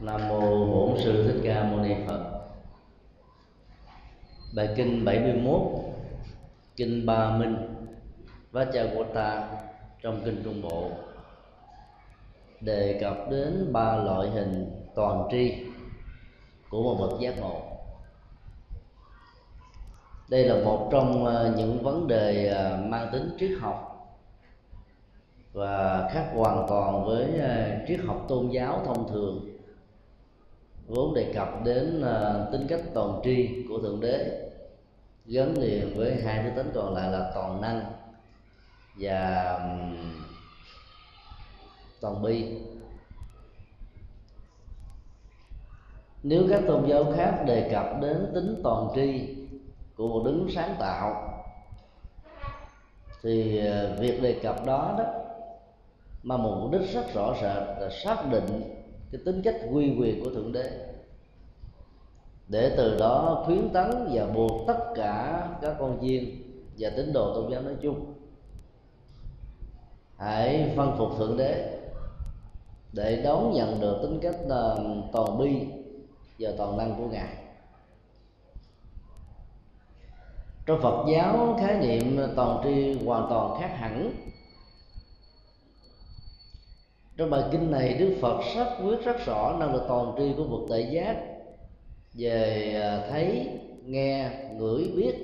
Nam mô Bổn sư Thích Ca Mâu Ni Phật. Bài kinh 71 Kinh Ba Minh Vajragota trong kinh Trung Bộ đề cập đến ba loại hình toàn tri của một bậc giác ngộ. Đây là một trong ờ, những vấn đề ờ, mang tính triết học và khác hoàn toàn với ờ, triết học tôn giáo thông thường vốn đề cập đến uh, tính cách toàn tri của thượng đế gắn liền với hai thứ tính còn lại là toàn năng và um, toàn bi. Nếu các tôn giáo khác đề cập đến tính toàn tri của một đứng sáng tạo thì à, việc đề cập đó đó mà một mục đích rất rõ rệt là xác định cái tính cách quy quyền của thượng đế. Để từ đó khuyến tấn và buộc tất cả các con chiên và tín đồ tôn giáo nói chung, hãy phân phục thượng đế để đón nhận được tính cách ờ, toàn bi và toàn năng của ngài. Trong phật giáo khái niệm toàn tri hoàn toàn khác hẳn trong bài kinh này, đức phật rất quyết, rất rõ năng lực toàn tri của bậc đại giác về à, thấy, nghe, ngửi, biết.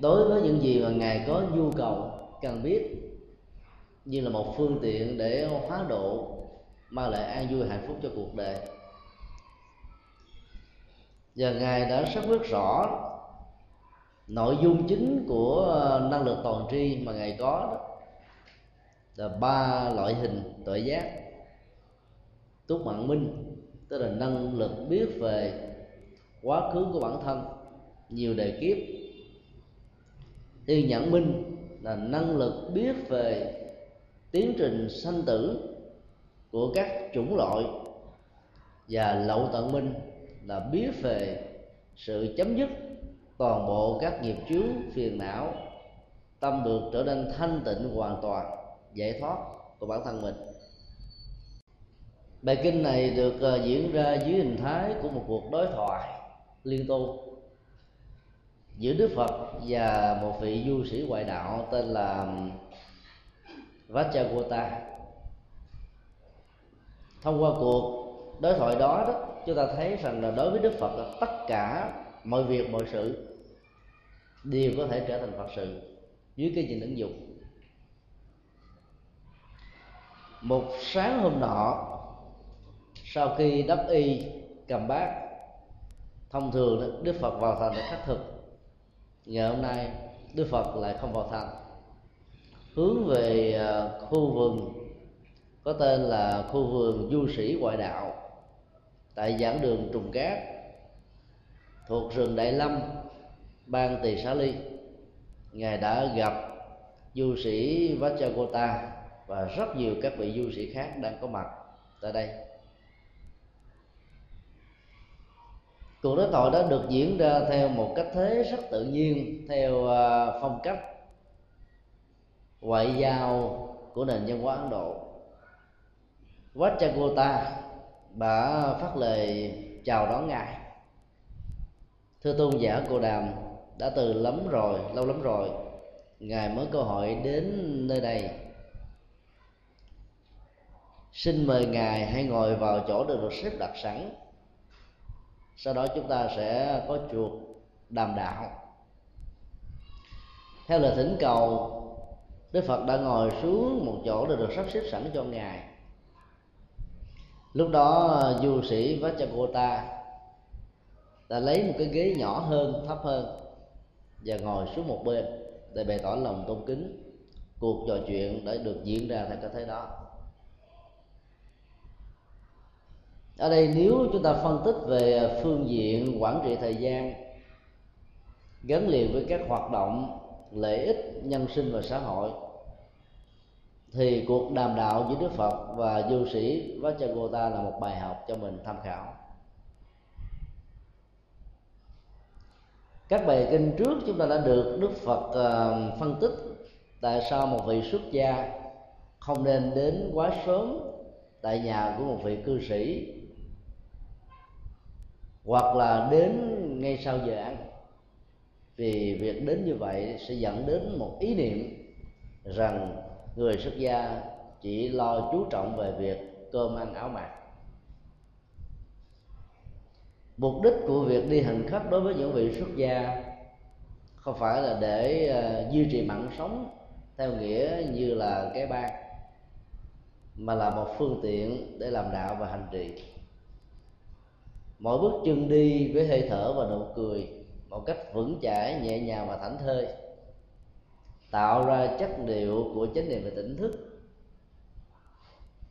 Đối với những gì mà ngài có nhu cầu cần biết, như là một phương tiện để hóa độ mang lại an vui hạnh phúc cho cuộc đời. Và ngài đã rất quyết rõ nội dung chính của à, năng lực toàn tri mà ngài có đó là ba loại hình tội giác. Túc mạng minh, tức là năng lực biết về quá khứ của bản thân, nhiều đời kiếp. Thiên nhãn minh là năng lực biết về tiến trình sanh tử của các chủng loại. Và lậu tận minh là biết về sự chấm dứt toàn bộ các nghiệp chướng, phiền não, tâm được trở nên thanh tịnh hoàn toàn giải thoát của bản thân mình. Bài kinh này được uh, diễn ra dưới hình thái của một cuộc đối thoại liên tu giữa đức phật và một vị du sĩ ngoại đạo tên là Vajragota thông qua cuộc đối thoại đó đó chúng ta thấy rằng là đối với đức phật là tất cả mọi việc mọi sự đều có thể trở thành phật sự dưới cái nhìn ứng dụng. Một sáng hôm nọ, sau khi đắp y, cầm bát, thông thường đức phật vào thành để khắc thực. Ngày hôm nay, đức phật lại không vào thành. Hướng về à, khu vườn, có tên là khu vườn du sĩ ngoại đạo, tại giảng đường trùng cát, thuộc rừng đại lâm, bang tỳ xá ly. Ngài đã gặp du sĩ vachagota và rất nhiều các vị du sĩ khác đang có mặt tại đây. Cuộc đối thoại đó được diễn ra theo một cách thế rất tự nhiên, theo à, phong cách ngoại giao của nền văn hóa ấn độ. Vajragota đã phát lời chào đón ngài. Thưa tôn giả cô đàm, đã từ lắm rồi, lâu lắm rồi, ngài mới cơ hội đến nơi đây xin mời ngài hãy ngồi vào chỗ được được xếp đặt sẵn. Sau đó chúng ta sẽ có chuột đàm đạo. Theo lời thỉnh cầu, đức phật đã ngồi xuống một chỗ để được sắp xếp sẵn cho ngài. Lúc đó, du sĩ vajragota đã lấy một cái ghế nhỏ hơn, thấp hơn, và ngồi xuống một bên để bày tỏ lòng tôn kính. Cuộc trò chuyện đã được diễn ra theo cái thế đó. Ở đây nếu chúng ta phân tích về à, phương diện quản trị thời gian gắn liền với các hoạt động lợi ích nhân sinh và xã hội, thì cuộc đàm đạo giữa Đức Phật và du sĩ Vajragota là một bài học cho mình tham khảo. Các bài kinh trước chúng ta đã được Đức Phật à, phân tích tại sao một vị xuất gia không nên đến quá sớm tại nhà của một vị cư sĩ hoặc là đến ngay sau giờ ăn. Vì việc đến như vậy sẽ dẫn đến một ý niệm rằng người xuất gia chỉ lo chú trọng về việc cơm ăn áo mặc. Mục đích của việc đi hành khất đối với những vị xuất gia không phải là để uh, duy trì mạng sống theo nghĩa như là cái ban mà là một phương tiện để làm đạo và hành trì mỗi bước chân đi với hơi thở và nụ cười, một cách vững chãi, nhẹ nhàng và thảnh thơi. Tạo ra chất liệu của chánh niệm và tỉnh thức.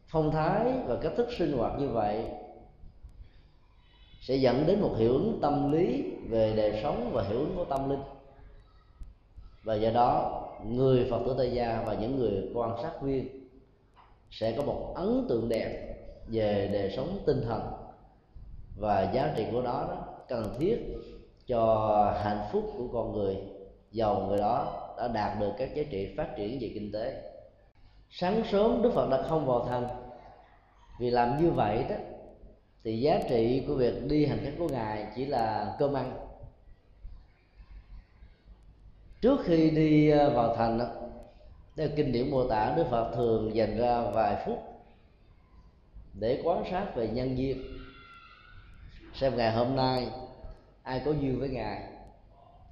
Phong thái và cách thức sinh hoạt như vậy sẽ dẫn đến một hiệu ứng tâm lý về đời sống và hiệu ứng của tâm linh. Và do đó, người phật tử tại gia và những người quan sát viên sẽ có một ấn tượng đẹp về đời sống tinh thần và giá trị của nó đó cần thiết cho hạnh phúc của con người. Giàu người đó đã đạt được các giá trị phát triển về kinh tế. Sáng sớm đức phật đã không vào thành. Vì làm như vậy đó thì giá trị của việc đi hành khách của ngài chỉ là cơm ăn. Trước khi đi ờ, vào thành đó, kinh điển mô tả đức phật thường dành ra vài phút để quan sát về nhân duyên xem ngày hôm nay ai có duyên với ngài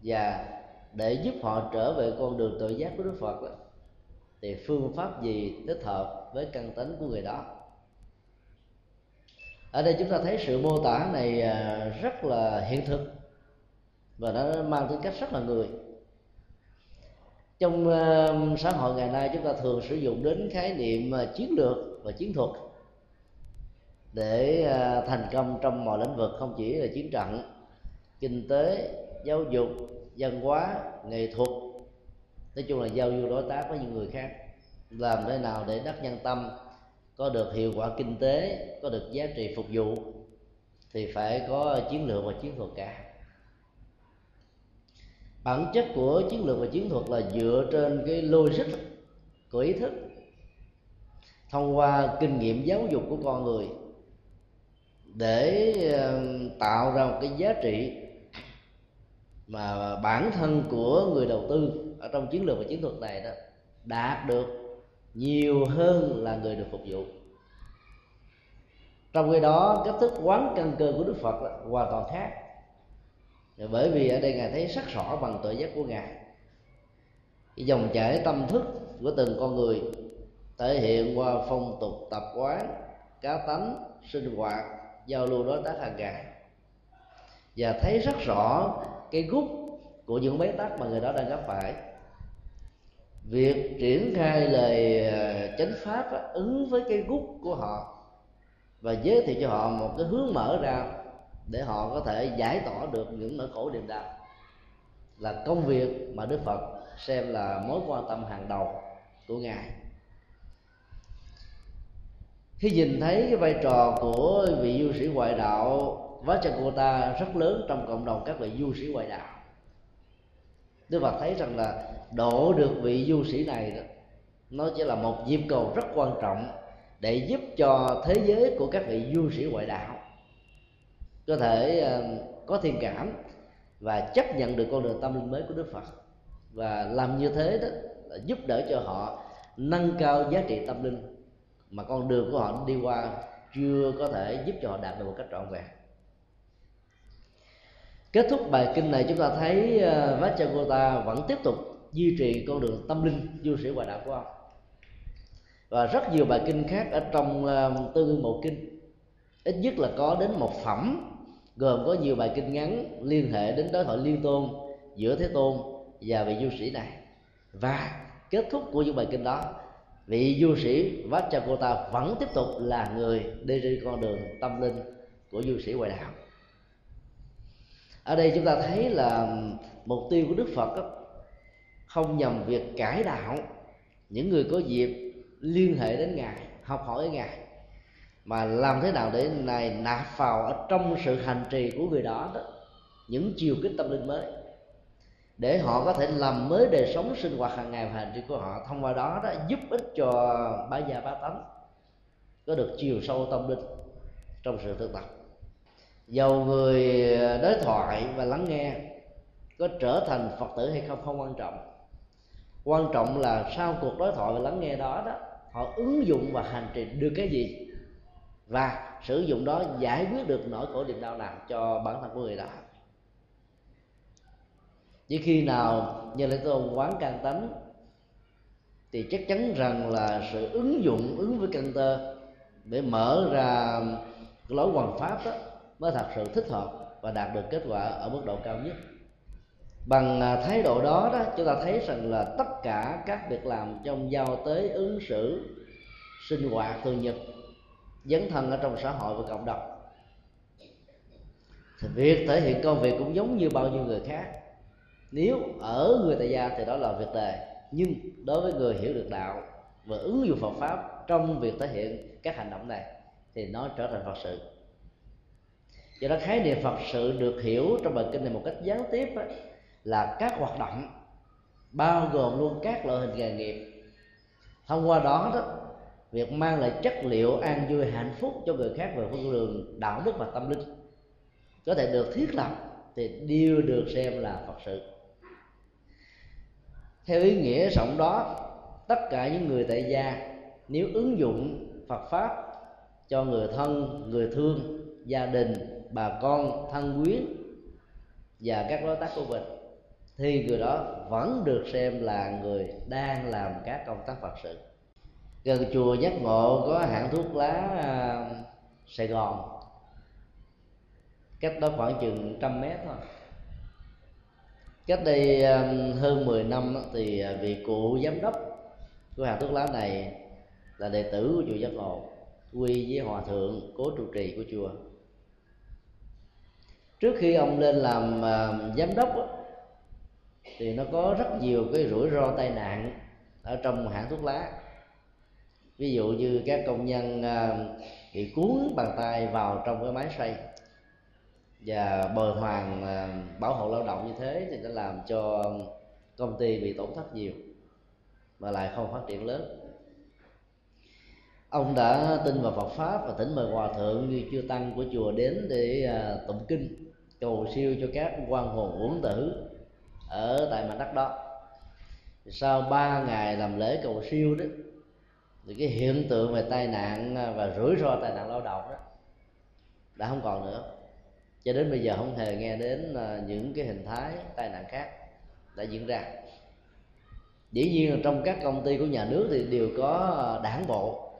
và để giúp họ trở về con đường tự giác của đức phật đó, thì phương pháp gì thích hợp với căn tính của người đó? Ở đây chúng ta thấy sự mô tả này à, rất là hiện thực và nó mang tính cách rất là người. Trong à, xã hội ngày nay chúng ta thường sử dụng đến khái niệm à, chiến lược và chiến thuật để à, thành công trong mọi lĩnh vực, không chỉ là chiến trận, kinh tế, giáo dục, văn hóa, nghệ thuật. Nói chung là giao du đối tác với những người khác. Làm thế nào để đắc nhân tâm, có được hiệu quả kinh tế, có được giá trị phục vụ, thì phải có chiến lược và chiến thuật cả. Bản chất của chiến lược và chiến thuật là dựa trên cái logic của ý thức, thông qua kinh nghiệm giáo dục của con người để ờ, tạo ra một cái giá trị mà bản thân của người đầu tư ở trong chiến lược và chiến thuật này đó đạt được nhiều hơn là người được phục vụ. Trong khi đó, cách thức quán căn cơ của đức phật là hoàn toàn khác. Bởi vì ở đây ngài thấy sắc rõ bằng tự giác của ngài. Cái dòng chảy tâm thức của từng con người thể hiện qua phong tục tập quán, cá tánh, sinh hoạt giao lưu đối tác hàng ngày. Và thấy rất rõ cái gút của những bế tắc mà người đó đang gặp phải. Việc triển khai lời ờ, chánh pháp đó, ứng với cái gút của họ và giới thiệu cho họ một cái hướng mở ra để họ có thể giải tỏa được những nỗi khổ niềm đau là công việc mà đức phật xem là mối quan tâm hàng đầu của ngài khi nhìn thấy cái vai trò của vị du sĩ ngoại đạo Vajrayakota rất lớn trong cộng đồng các vị du sĩ ngoại đạo. Đức Phật thấy rằng là độ được vị du sĩ này đó, nó chỉ là một nhiệm cầu rất quan trọng để giúp cho thế giới của các vị du sĩ ngoại đạo có thể ờ, có thiện cảm và chấp nhận được con đường tâm linh mới của Đức Phật. Và làm như thế đó là giúp đỡ cho họ nâng cao giá trị tâm linh mà con đường của họ đi qua chưa có thể giúp cho họ đạt được một cách trọn vẹn. Kết thúc bài kinh này chúng ta thấy ờ, Vajragota vẫn tiếp tục duy trì con đường tâm linh du sĩ hòa đạo của ông và rất nhiều bài kinh khác ở trong ờ, tư bộ kinh, ít nhất là có đến một phẩm, gồm có nhiều bài kinh ngắn liên hệ đến đối thoại liên tôn giữa thế tôn và vị du sĩ này. Và kết thúc của những bài kinh đó vị du sĩ Vajragota vẫn tiếp tục là người đi trên con đường tâm linh của du sĩ ngoại đạo. Ở đây chúng ta thấy là mục tiêu của đức phật đó, không nhằm việc cải đạo những người có dịp liên hệ đến ngài học hỏi với ngài mà làm thế nào để này nạp vào ở trong sự hành trì của người đó đó những chiều kích tâm linh mới để họ có thể làm mới đời sống sinh hoạt hàng ngày và hành trì của họ. Thông qua đó đó giúp ích cho bá gia bá tánh có được chiều sâu tâm linh trong sự thực tập. Dầu người đối thoại và lắng nghe có trở thành phật tử hay không không quan trọng. Quan trọng là sau cuộc đối thoại và lắng nghe đó đó, họ ứng dụng và hành trì được cái gì và sử dụng đó giải quyết được nỗi khổ niềm đau nào cho bản thân của người đó chỉ khi nào như lễ tôn quán can tánh thì chắc chắn rằng là sự ứng dụng, ứng với căn tơ để mở ra lối hoàn pháp đó mới thật sự thích hợp và đạt được kết quả ở mức độ cao nhất. Bằng à, thái độ đó đó, chúng ta thấy rằng là tất cả các việc làm trong giao tế, ứng xử, sinh hoạt thường nhật dấn thân ở trong xã hội và cộng đồng. Thì việc thể hiện công việc cũng giống như bao nhiêu người khác nếu ở người tại gia thì đó là việc đề nhưng đối với người hiểu được đạo và ứng dụng Phật pháp trong việc thể hiện các hành động này thì nó trở thành Phật sự. Do đó khái niệm Phật sự được hiểu trong bài kinh này một cách gián tiếp ấy, là các hoạt động bao gồm luôn các loại hình nghề nghiệp. Thông qua đó đó việc mang lại chất liệu an vui hạnh phúc cho người khác về phương đường đạo đức và tâm linh có thể được thiết lập thì đều được xem là phật sự theo ý nghĩa rộng đó, tất cả những người tại gia nếu ứng dụng phật pháp cho người thân, người thương, gia đình, bà con, thân quyến và các đối tác của mình, thì người đó vẫn được xem là người đang làm các công tác phật sự. Gần chùa giác ngộ có hãng thuốc lá à, sài gòn, cách đó khoảng chừng trăm mét thôi cách đây um, hơn 10 năm thì à, vị cụ giám đốc của hàng thuốc lá này là đệ tử của chùa giác ngộ, quy với hòa thượng, cố trụ trì của chùa. Trước khi ông lên làm à, giám đốc thì nó có rất nhiều cái rủi ro tai nạn ở trong hãng thuốc lá. Ví dụ như các công nhân à, bị cuốn bàn tay vào trong cái máy xay và bồi hoàn ờ, bảo hộ lao động như thế thì nó làm cho công ty bị tổn thất nhiều mà lại không phát triển lớn. Ông đã tin vào Phật pháp và thỉnh mời hòa thượng như chưa tăng của chùa đến để ờ, tụng kinh, cầu siêu cho các quan hồn uẩn tử ở tại mảnh đất đó. Sau ba ngày làm lễ cầu siêu đó, thì cái hiện tượng về tai nạn ờ, và rủi ro tai nạn lao động đó đã không còn nữa cho đến bây giờ không hề nghe đến à, những cái hình thái tai nạn khác đã diễn ra. Dĩ nhiên là trong các công ty của nhà nước thì đều có à, đảng bộ.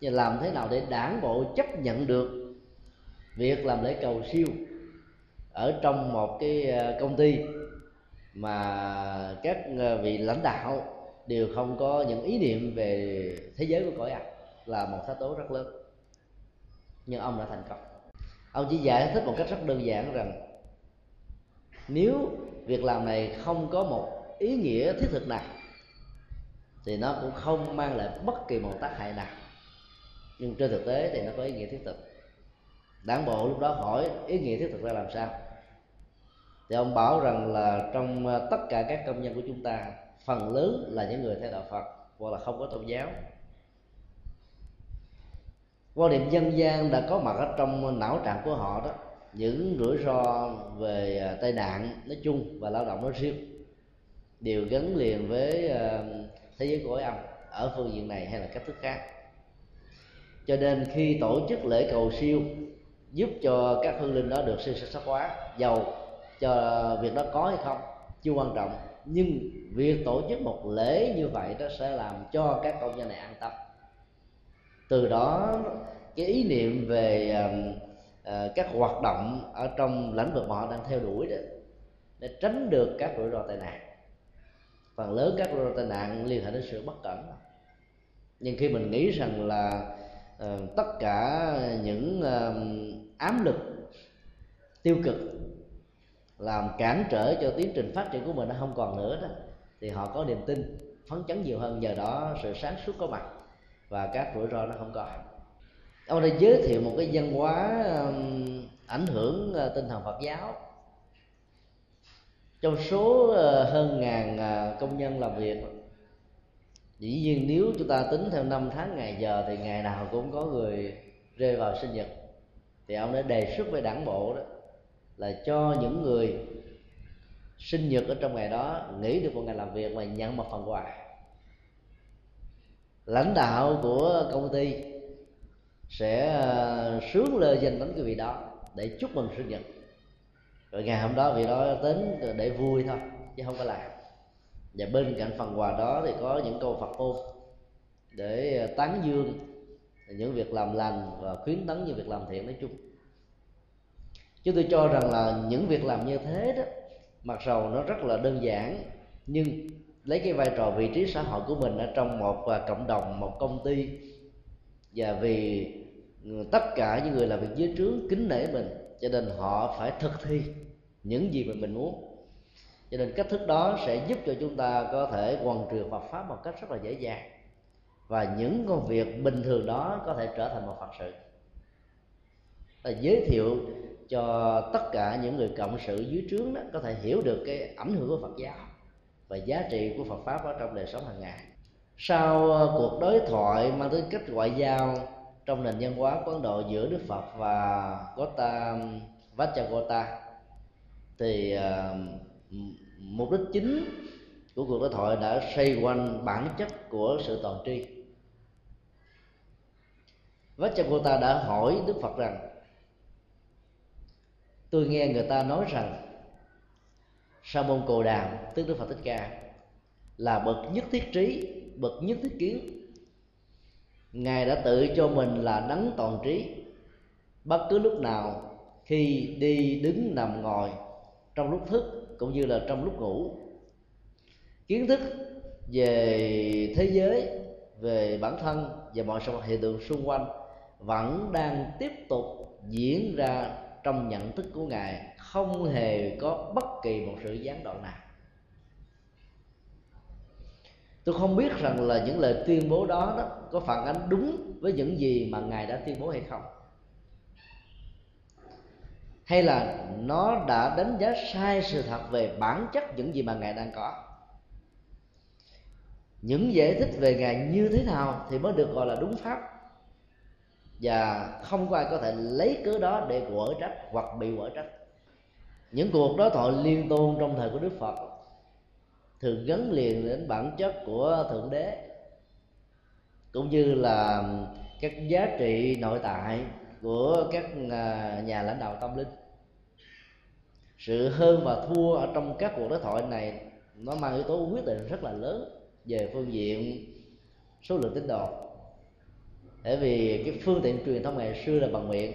Nhưng làm thế nào để đảng bộ chấp nhận được việc làm lễ cầu siêu ở trong một cái à, công ty mà các vị lãnh đạo đều không có những ý niệm về thế giới của cõi âm là một thách tố rất lớn. Nhưng ông đã thành công ông chỉ giải thích một cách rất đơn giản rằng, nếu việc làm này không có một ý nghĩa thiết thực nào, thì nó cũng không mang lại bất kỳ một tác hại nào. Nhưng trên thực tế thì nó có ý nghĩa thiết thực. Đảng bộ lúc đó hỏi, ý nghĩa thiết thực ra làm sao? Thì ông bảo rằng là trong ờ, tất cả các công nhân của chúng ta, phần lớn là những người theo đạo phật hoặc là không có tôn giáo quan niệm dân gian đã có mặt ở trong não trạng của họ đó. Những rủi ro về à, tai nạn nói chung và lao động nói riêng đều gắn liền với à, thế giới cõi âm ở phương diện này hay là cách thức khác. Cho nên khi tổ chức lễ cầu siêu giúp cho các hương linh đó được siêu sắc hóa, giàu cho việc đó có hay không chưa quan trọng. Nhưng việc tổ chức một lễ như vậy đó sẽ làm cho các công nhân này an tâm từ đó cái ý niệm về uh, các hoạt động ở trong lĩnh vực mà họ đang theo đuổi đó để tránh được các rủi ro tai nạn. Phần lớn các rủi ro tai nạn liên hệ đến sự bất cẩn. Nhưng khi mình nghĩ rằng là uh, tất cả những uh, ám lực tiêu cực làm cản trở cho tiến trình phát triển của mình nó không còn nữa đó thì họ có niềm tin phấn chấn nhiều hơn nhờ đó sự sáng suốt có mặt và các rủi ro nó không còn ông đã giới thiệu một cái văn hóa ảnh hưởng ờ, tinh thần Phật giáo. Trong số ờ, hơn ngàn ờ, công nhân làm việc, dĩ nhiên nếu chúng ta tính theo năm tháng ngày giờ thì ngày nào cũng có người rơi vào sinh nhật. Thì ông đã đề xuất với đảng bộ đó là cho những người sinh nhật ở trong ngày đó nghỉ được một ngày làm việc và nhận một phần quà lãnh đạo của công ty sẽ ờ, sướng lơ danh đến cái vị đó để chúc mừng sinh nhật. Rồi ngày hôm đó vị đó đến để vui thôi, chứ không có làm. Và bên cạnh phần quà đó thì có những câu phật ôn để ờ, tán dương những việc làm lành và khuyến tấn những việc làm thiện nói chung. Chứ tôi cho rằng là những việc làm như thế đó, mặc dầu nó rất là đơn giản, nhưng lấy cái vai trò vị trí xã hội của mình ở trong một à, cộng đồng, một công ty. Và vì ừ, tất cả những người làm việc dưới trướng kính nể mình, cho nên họ phải thực thi những gì mà mình muốn. Cho nên cách thức đó sẽ giúp cho chúng ta có thể hoàn truyền Phật pháp một cách rất là dễ dàng. Và những công việc bình thường đó có thể trở thành một Phật sự. Là giới thiệu cho tất cả những người cộng sự dưới trướng đó có thể hiểu được cái ảnh hưởng của Phật giáo và giá trị của Phật pháp ở trong đời sống hàng ngày. Sau ờ, cuộc đối thoại mang tính cách ngoại giao trong nền văn hóa của Ấn Độ giữa Đức Phật và Gota Vajragota thì uh, mục đích chính của cuộc đối thoại đã xoay quanh bản chất của sự toàn tri. Vajragota đã hỏi Đức Phật rằng tôi nghe người ta nói rằng sa môn cồ đàm tức đức phật thích ca là bậc nhất thiết trí, bậc nhất thiết kiến. Ngài đã tự cho mình là đấng toàn trí. Bất cứ lúc nào khi đi đứng nằm ngồi, trong lúc thức cũng như là trong lúc ngủ. Kiến thức về thế giới, về bản thân và mọi sự hiện tượng xung quanh vẫn đang tiếp tục diễn ra trong nhận thức của ngài không hề có bất kỳ một sự gián đoạn nào. Tôi không biết rằng là những lời tuyên bố đó, đó có phản ánh đúng với những gì mà ngài đã tuyên bố hay không. Hay là nó đã đánh giá sai sự thật về bản chất những gì mà ngài đang có. Những giải thích về ngài như thế nào thì mới được gọi là đúng pháp và không có ai có thể lấy cớ đó để quở trách hoặc bị quở trách. Những cuộc đối thoại liên tôn trong thời của đức phật thường gắn liền đến bản chất của thượng đế, cũng như là các giá trị nội tại của các à, nhà lãnh đạo tâm linh. Sự hơn và thua ở trong các cuộc đối thoại này nó mang yếu tố quyết định rất là lớn về phương diện số lượng tín đồ bởi vì cái phương tiện truyền thông ngày xưa là bằng miệng.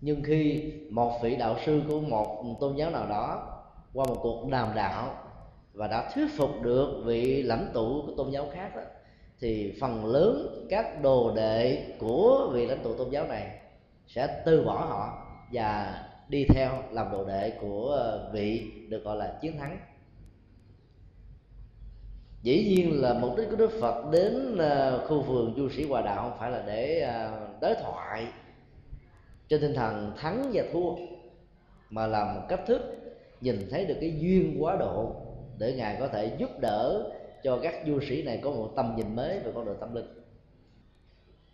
Nhưng khi một vị đạo sư của một tôn giáo nào đó qua một cuộc đàm đạo và đã thuyết phục được vị lãnh tụ của tôn giáo khác đó, thì phần lớn các đồ đệ của vị lãnh tụ tôn giáo này sẽ từ bỏ họ và đi theo làm đồ đệ của vị được gọi là chiến thắng dĩ nhiên là mục đích của đức phật đến ờ, khu vườn du sĩ hòa đạo không phải là để ờ, đối thoại trên tinh thần thắng và thua, mà là một cách thức nhìn thấy được cái duyên quá độ để ngài có thể giúp đỡ cho các du sĩ này có một tầm nhìn mới về con đường tâm linh.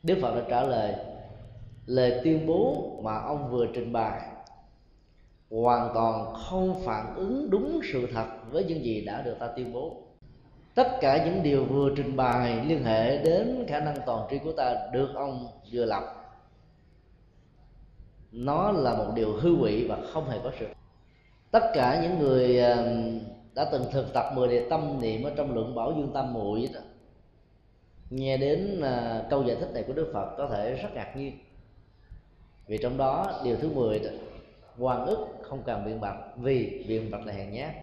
Đức phật đã trả lời lời tuyên bố mà ông vừa trình bày hoàn toàn không phản ứng đúng sự thật với những gì đã được ta tuyên bố tất cả những điều vừa trình bày liên hệ đến khả năng toàn tri của ta được ông vừa lập. Nó là một điều hư vị và không hề có sự. Tất cả những người um, đã từng thực tập mười đề tâm niệm ở trong lượng bảo dương tâm muội đó nghe đến à, câu giải thích này của đức phật có thể rất ngạc nhiên. Vì trong đó điều thứ 10 đó, hoàn ức không cần biện bạch vì biện bạch là hèn nhát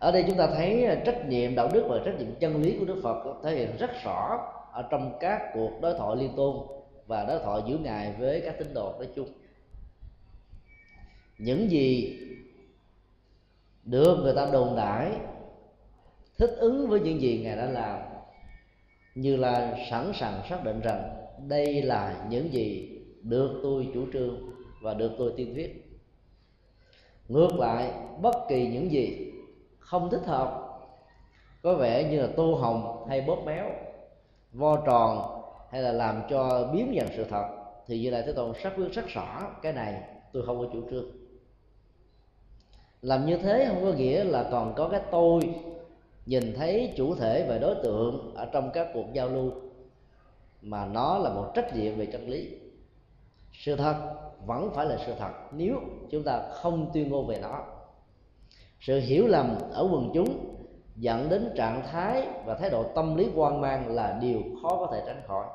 ở đây chúng ta thấy à, trách nhiệm đạo đức và trách nhiệm chân lý của đức phật thể hiện rất rõ ở trong các cuộc đối thoại liên tôn và đối thoại giữa ngài với các tín đồ nói chung. Những gì được người ta đồn đãi thích ứng với những gì ngài đã làm, như là sẵn sàng xác định rằng đây là những gì được tôi chủ trương và được tôi tiên thuyết ngược lại, bất kỳ những gì không thích hợp. Có vẻ như là tô hồng hay bóp méo, vo tròn hay là làm cho biến dần sự thật. Thì như là thế tôn sắc quyết rất rõ cái này tôi không có chủ trương. Làm như thế không có nghĩa là còn có cái tôi nhìn thấy chủ thể và đối tượng ở trong các cuộc giao lưu, mà nó là một trách nhiệm về chân lý. Sự thật vẫn phải là sự thật, nếu chúng ta không tuyên ngôn về nó sự hiểu lầm ở quần chúng dẫn đến trạng thái và thái độ tâm lý quan mang là điều khó có thể tránh khỏi.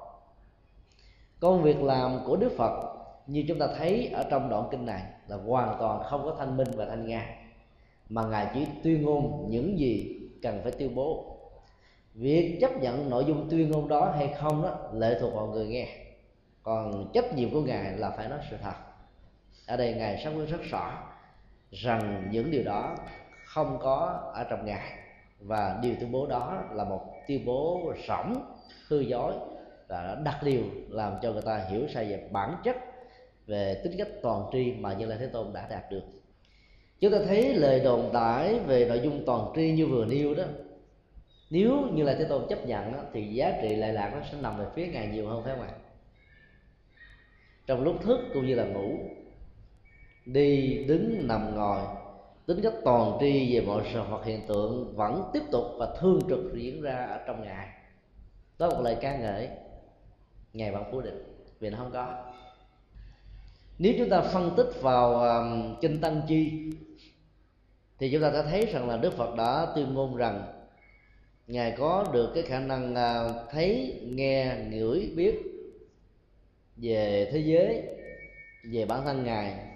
Công việc làm của đức phật, như chúng ta thấy ở trong đoạn kinh này, là hoàn toàn không có thanh minh và thanh nga, mà ngài chỉ tuyên ngôn những gì cần phải tuyên bố. Việc chấp nhận nội dung tuyên ngôn đó hay không đó, lệ thuộc vào người nghe. Còn trách nhiệm của ngài là phải nói sự thật. Ở đây ngài xác quyết rất rõ rằng những điều đó không có ở trong ngài. Và điều tuyên bố đó là một tuyên bố rỗng hư dối và đặt điều làm cho người ta hiểu sai về bản chất về tính cách toàn tri mà như lai thế tôn đã đạt được. Chúng ta thấy lời đồn đại về nội dung toàn tri như vừa nêu đó. Nếu như là thế tôn chấp nhận đó, thì giá trị lệ lạc nó sẽ nằm về phía ngài nhiều hơn phải không ạ? Trong lúc thức cũng như là ngủ đi đứng nằm ngồi. Tính cách toàn tri về mọi sự vật hiện tượng vẫn tiếp tục và thương trực diễn ra ở trong ngài đó là một lời ca ngợi ngài vẫn cố định. Vì nó không có. Nếu chúng ta phân tích vào um, kinh tăng chi thì chúng ta đã thấy rằng là đức phật đã tuyên ngôn rằng ngài có được cái khả năng uh, thấy nghe ngửi biết về thế giới về bản thân ngài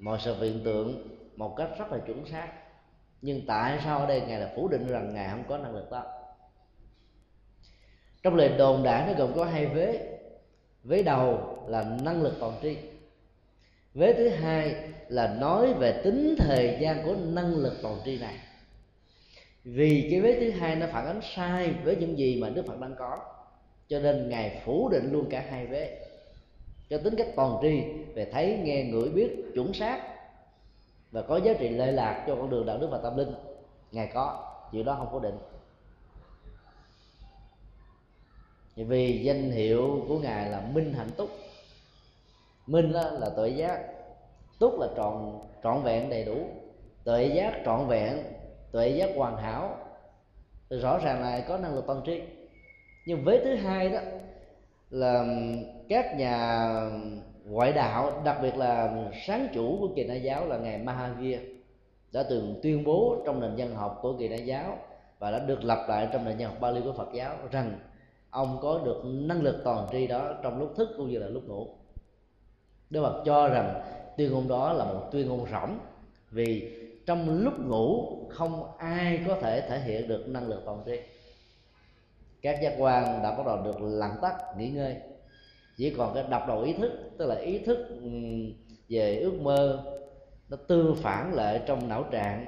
mọi sự hiện tượng một cách rất là chuẩn xác. Nhưng tại sao ở đây ngài là phủ định rằng ngài không có năng lực đó? Trong lời đồn đại nó gồm có hai vế. Vế đầu là năng lực toàn tri. Vế thứ hai là nói về tính thời gian của năng lực toàn tri này. Vì cái vế thứ hai nó phản ánh sai với những gì mà đức phật đang có, cho nên ngài phủ định luôn cả hai vế cho tính cách toàn tri về thấy nghe ngửi biết chuẩn xác và có giá trị lệ lạc cho con đường đạo đức và tâm linh. Ngài có chuyện đó không cố định. Vì danh hiệu của ngài là minh hạnh túc. Minh là, là tuệ giác túc là trọn trọn vẹn đầy đủ. Tuệ giác trọn vẹn tuệ giác hoàn hảo. Thì rõ ràng là có năng lực toàn tri. Nhưng với thứ hai đó là các nhà ngoại đạo, đặc biệt là sáng chủ của kỳ na giáo là ngài Mahavir đã từng tuyên bố trong nền văn học của kỳ na giáo và đã được lặp lại trong nền văn học Bali của Phật giáo rằng ông có được năng lực toàn tri đó trong lúc thức cũng như là lúc ngủ. Đức Phật cho rằng tuyên ngôn đó là một tuyên ngôn rỗng vì trong lúc ngủ không ai có thể thể hiện được năng lực toàn tri. Các giác quan đã bắt đầu được lặng tắt, nghỉ ngơi chỉ còn cái đập đầu ý thức tức là ý thức ừ, về ước mơ nó tư phản lại trong não trạng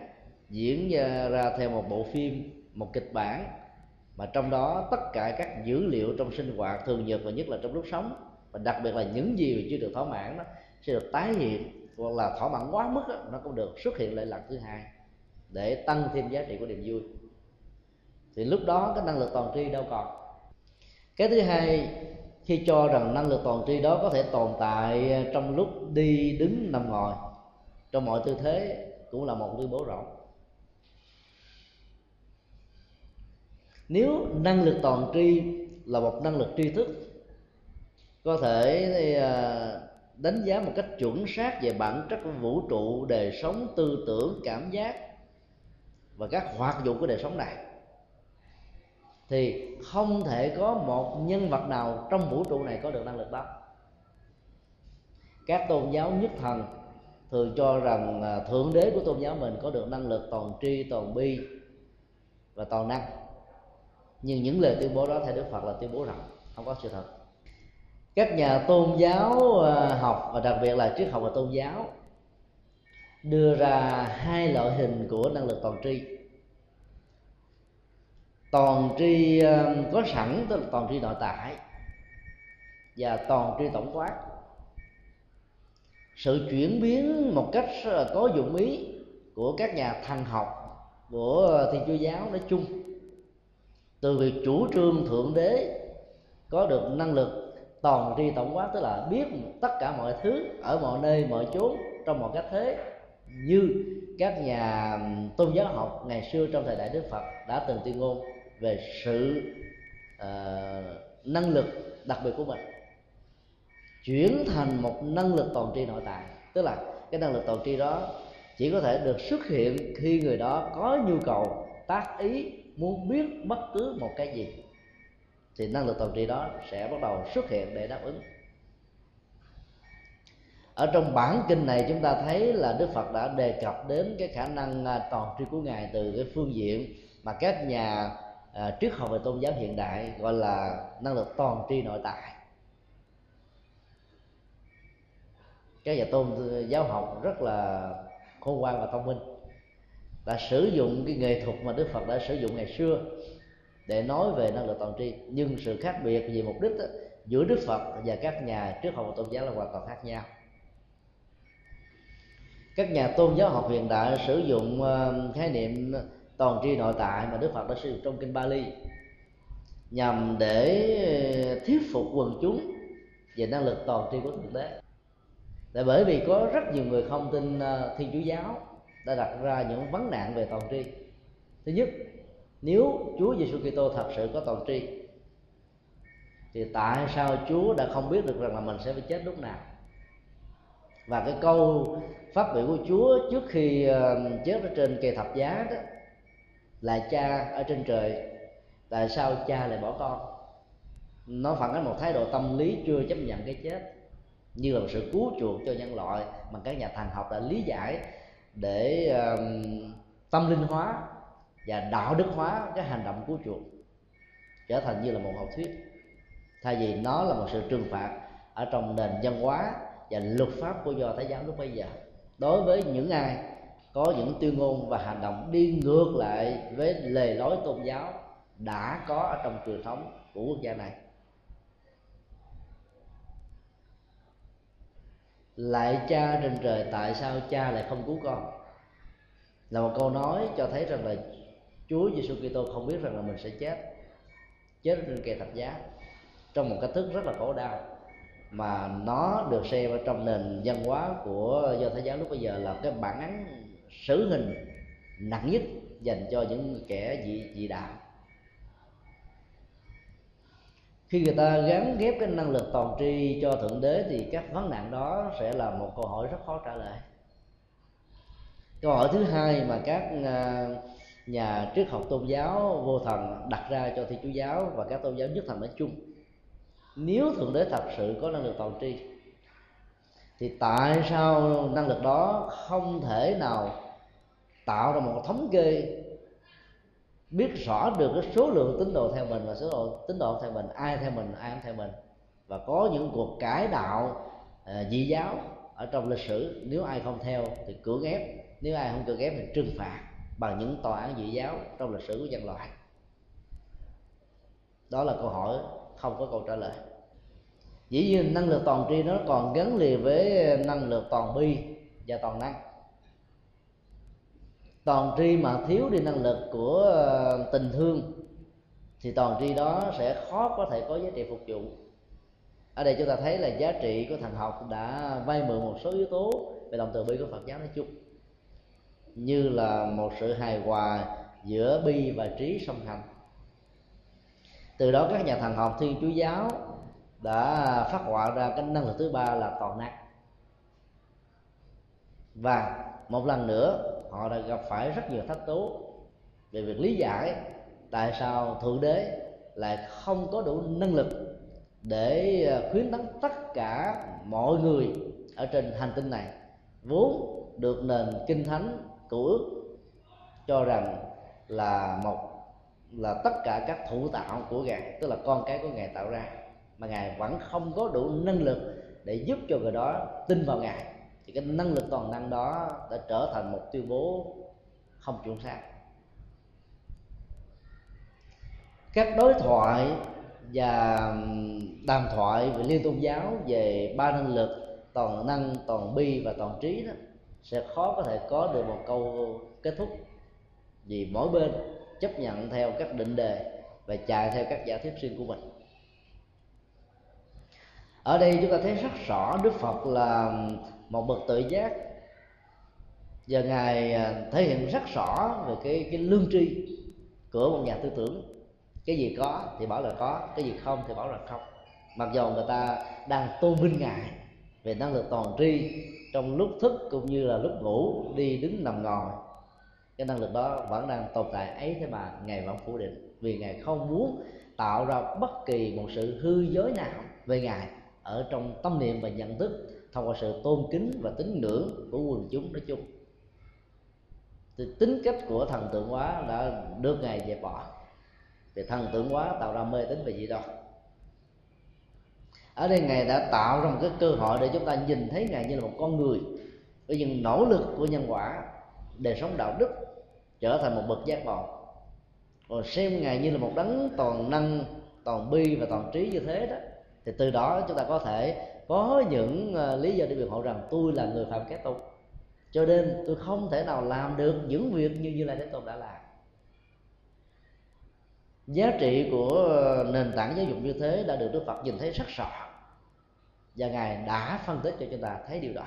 diễn ra theo một bộ phim một kịch bản. Mà trong đó tất cả các dữ liệu trong sinh hoạt thường nhật và nhất là trong lúc sống và đặc biệt là những gì chưa được thỏa mãn đó sẽ được tái hiện hoặc là thỏa mãn quá mức đó, nó cũng được xuất hiện lại lần thứ hai để tăng thêm giá trị của niềm vui. Thì lúc đó cái năng lực toàn tri đâu còn. Cái thứ hai khi cho rằng năng lực toàn tri đó có thể tồn tại à, trong lúc đi đứng nằm ngồi. Trong mọi tư thế cũng là một tuyên bố rộng nếu năng lực toàn tri là một năng lực tri thức, có thể à, đánh giá một cách chuẩn xác về bản chất của vũ trụ, đời sống, tư tưởng, cảm giác và các hoạt dụng của đời sống này thì không thể có một nhân vật nào trong vũ trụ này có được năng lực đó. Các tôn giáo nhất thần thường cho rằng à, thượng đế của tôn giáo mình có được năng lực toàn tri, toàn bi và toàn năng. Nhưng những lời tuyên bố đó theo đức phật là tuyên bố rằng không có sự thật. Các nhà tôn giáo à, học và đặc biệt là triết học và tôn giáo đưa ra hai loại hình của năng lực toàn tri toàn tri ờ, có sẵn, tức là toàn tri nội tại và toàn tri tổng quát. Sự chuyển biến một cách có dụng ý của các nhà thần học, của thiên chúa giáo nói chung. Từ việc chủ trương thượng đế có được năng lực toàn tri tổng quát, tức là biết tất cả mọi thứ ở mọi nơi, mọi chốn, trong mọi cách thế, như các nhà tôn giáo học ngày xưa trong thời đại đức phật đã từng tuyên ngôn về sự uh, năng lực đặc biệt của mình. Chuyển thành một năng lực toàn tri nội tại. Tức là cái năng lực toàn tri đó chỉ có thể được xuất hiện khi người đó có nhu cầu tác ý muốn biết bất cứ một cái gì. Thì năng lực toàn tri đó sẽ bắt đầu xuất hiện để đáp ứng. Ở trong bản kinh này chúng ta thấy là đức phật đã đề cập đến cái khả năng à, toàn tri của ngài từ cái phương diện mà các nhà à, triết học về tôn giáo hiện đại gọi là năng lực toàn tri nội tại. Các nhà tôn giáo học rất là khôn ngoan và thông minh. Đã sử dụng cái nghệ thuật mà đức phật đã sử dụng ngày xưa để nói về năng lực toàn tri. Nhưng sự khác biệt về mục đích đó, giữa đức phật và các nhà triết học và tôn giáo là hoàn toàn khác nhau. Các nhà tôn giáo học hiện đại sử dụng ờ, khái niệm toàn tri nội tại mà đức phật đã sử dụng trong kinh bali nhằm để ờ, thuyết phục quần chúng về năng lực toàn tri của thượng đế. Tại bởi vì có rất nhiều người không tin ờ, thiên chúa giáo đã đặt ra những vấn nạn về toàn tri. Thứ nhất, nếu Chúa Giêsu Kitô thật sự có toàn tri, thì tại sao Chúa đã không biết được rằng là mình sẽ phải chết lúc nào? Và cái câu phát biểu của Chúa trước khi ờ, chết ở trên cây thập giá đó là cha ở trên trời tại sao cha lại bỏ con? Nó phản ánh một thái độ tâm lý chưa chấp nhận cái chết như là một sự cứu chuộc cho nhân loại mà các nhà thần học đã lý giải để um, tâm linh hóa và đạo đức hóa cái hành động cứu chuộc trở thành như là một học thuyết. Thay vì nó là một sự trừng phạt ở trong nền văn hóa và luật pháp của do thái giáo lúc bây giờ đối với những ai có những tuyên ngôn và hành động đi ngược lại với lề lối tôn giáo đã có ở trong truyền thống của quốc gia này. Lại cha trên trời, tại sao cha lại không cứu con? Là một câu nói cho thấy rằng là Chúa Giêsu Kitô không biết rằng là mình sẽ chết chết trên cây thập giá, trong một cách thức rất là khổ đau, mà nó được xem ở trong nền văn hóa của do thái giáo lúc bây giờ là cái bản án xử hình nặng nhất dành cho những kẻ dị dị đạo. Khi người ta gắn ghép cái năng lực toàn tri cho thượng đế thì các vấn nạn đó sẽ là một câu hỏi rất khó trả lời. Câu hỏi thứ hai mà các à, nhà triết học tôn giáo vô thần đặt ra cho thiên chúa giáo và các tôn giáo nhất thần nói chung, nếu thượng đế thật sự có năng lực toàn tri thì tại sao năng lực đó không thể nào tạo ra một thống kê biết rõ được cái số lượng tín đồ theo mình và số lượng tín đồ theo mình ai theo mình ai không theo mình? Và có những cuộc cải đạo uh, dị giáo ở trong lịch sử. Nếu ai không theo thì cưỡng ép nếu ai không cưỡng ép thì trừng phạt bằng những tòa án dị giáo trong lịch sử của nhân loại. Đó là câu hỏi không có câu trả lời dĩ nhiên năng lực toàn tri nó còn gắn liền với năng lực toàn bi và toàn năng. Toàn tri mà thiếu đi năng lực của ờ, tình thương thì toàn tri đó sẽ khó có thể có giá trị phục vụ. Ở đây chúng ta thấy là giá trị của thằng học đã vay mượn một số yếu tố về lòng từ bi của phật giáo nói chung, như là một sự hài hòa giữa bi và trí song hành. Từ đó các nhà thần học thiên chúa giáo đã phát họa ra cái năng lực thứ ba là toàn năng. Và một lần nữa, họ đã gặp phải rất nhiều thách tố về việc lý giải tại sao thượng đế lại không có đủ năng lực để ờ, khuyến tấn tất cả mọi người ở trên hành tinh này, vốn được nền kinh thánh cựu ước cho rằng là một, là tất cả các thủ tạo của ngài, tức là con cái của ngài tạo ra mà ngài vẫn không có đủ năng lực để giúp cho người đó tin vào ngài. Thì cái năng lực toàn năng đó đã trở thành một tuyên bố không chuẩn xác. Các đối thoại và đàm thoại về liên tôn giáo về ba năng lực toàn năng, toàn bi và toàn trí đó sẽ khó có thể có được một câu kết thúc. Vì mỗi bên chấp nhận theo các định đề và chạy theo các giả thuyết riêng của mình ở đây chúng ta thấy rất rõ đức phật là một bậc tự giác. Và ngài à, thể hiện rất rõ về cái cái lương tri của một nhà tư tưởng. Cái gì có thì bảo là có, cái gì không thì bảo là không. Mặc dù người ta đang tôn vinh ngài về năng lực toàn tri trong lúc thức cũng như là lúc ngủ, đi đứng nằm ngồi, cái năng lực đó vẫn đang tồn tại ấy thế mà ngài vẫn phủ định. Vì ngài không muốn tạo ra bất kỳ một sự hư dối nào về ngài ở trong tâm niệm và nhận thức, thông qua sự tôn kính và tín ngưỡng của quần chúng nói chung. Thì tính cách của thần tượng hóa đã được ngài dẹp bỏ vì thần tượng hóa tạo ra mê tín về gì đâu ở đây ngài đã tạo ra một cái cơ hội để chúng ta nhìn thấy ngài như là một con người, với những nỗ lực của nhân quả đời sống đạo đức, trở thành một bậc giác ngộ. Còn xem ngài như là một đấng toàn năng, toàn bi và toàn trí như thế đó thì từ đó chúng ta có thể có những ờ, lý do để biện hộ rằng tôi là người phạm kết tục cho nên tôi không thể nào làm được những việc như như lai thế tôn đã làm. Giá trị của ờ, nền tảng giáo dục như thế đã được đức phật nhìn thấy rất rõ. Và ngài đã phân tích cho chúng ta thấy điều đó.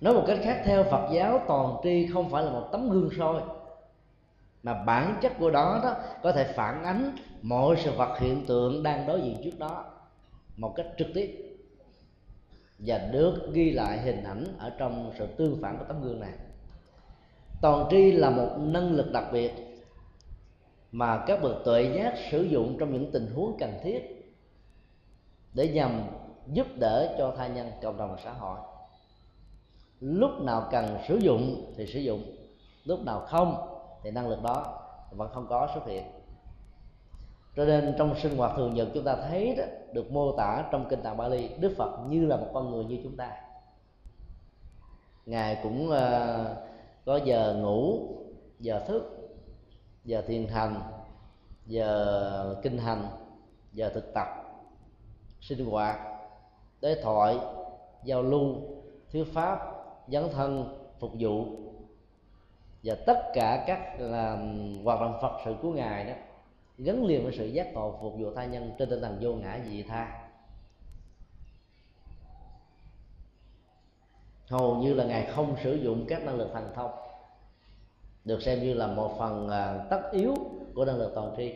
Nói một cách khác, theo phật giáo, toàn tri không phải là một tấm gương soi, mà bản chất của đó đó có thể phản ánh mọi sự vật hiện tượng đang đối diện trước đó một cách trực tiếp. Và được ghi lại hình ảnh ở trong sự tương phản của tấm gương này. Toàn tri là một năng lực đặc biệt mà các bậc tuệ giác sử dụng trong những tình huống cần thiết để nhằm giúp đỡ cho tha nhân cộng đồng và xã hội. Lúc nào cần sử dụng thì sử dụng, lúc nào không thì năng lực đó vẫn không có xuất hiện cho nên trong sinh hoạt thường nhật chúng ta thấy đó, được mô tả trong kinh tạng Bali Đức Phật như là một con người như chúng ta. Ngài cũng uh, có giờ ngủ giờ thức giờ thiền hành giờ kinh hành giờ thực tập sinh hoạt đối thoại giao lưu thuyết pháp dấn thân phục vụ. Và tất cả các là hoạt động phật sự của ngài đó gắn liền với sự giác ngộ phục vụ tha nhân trên tinh thần vô ngã dị tha. Hầu như là ngài không sử dụng các năng lực thành thông được xem như là một phần à, tất yếu của năng lực toàn tri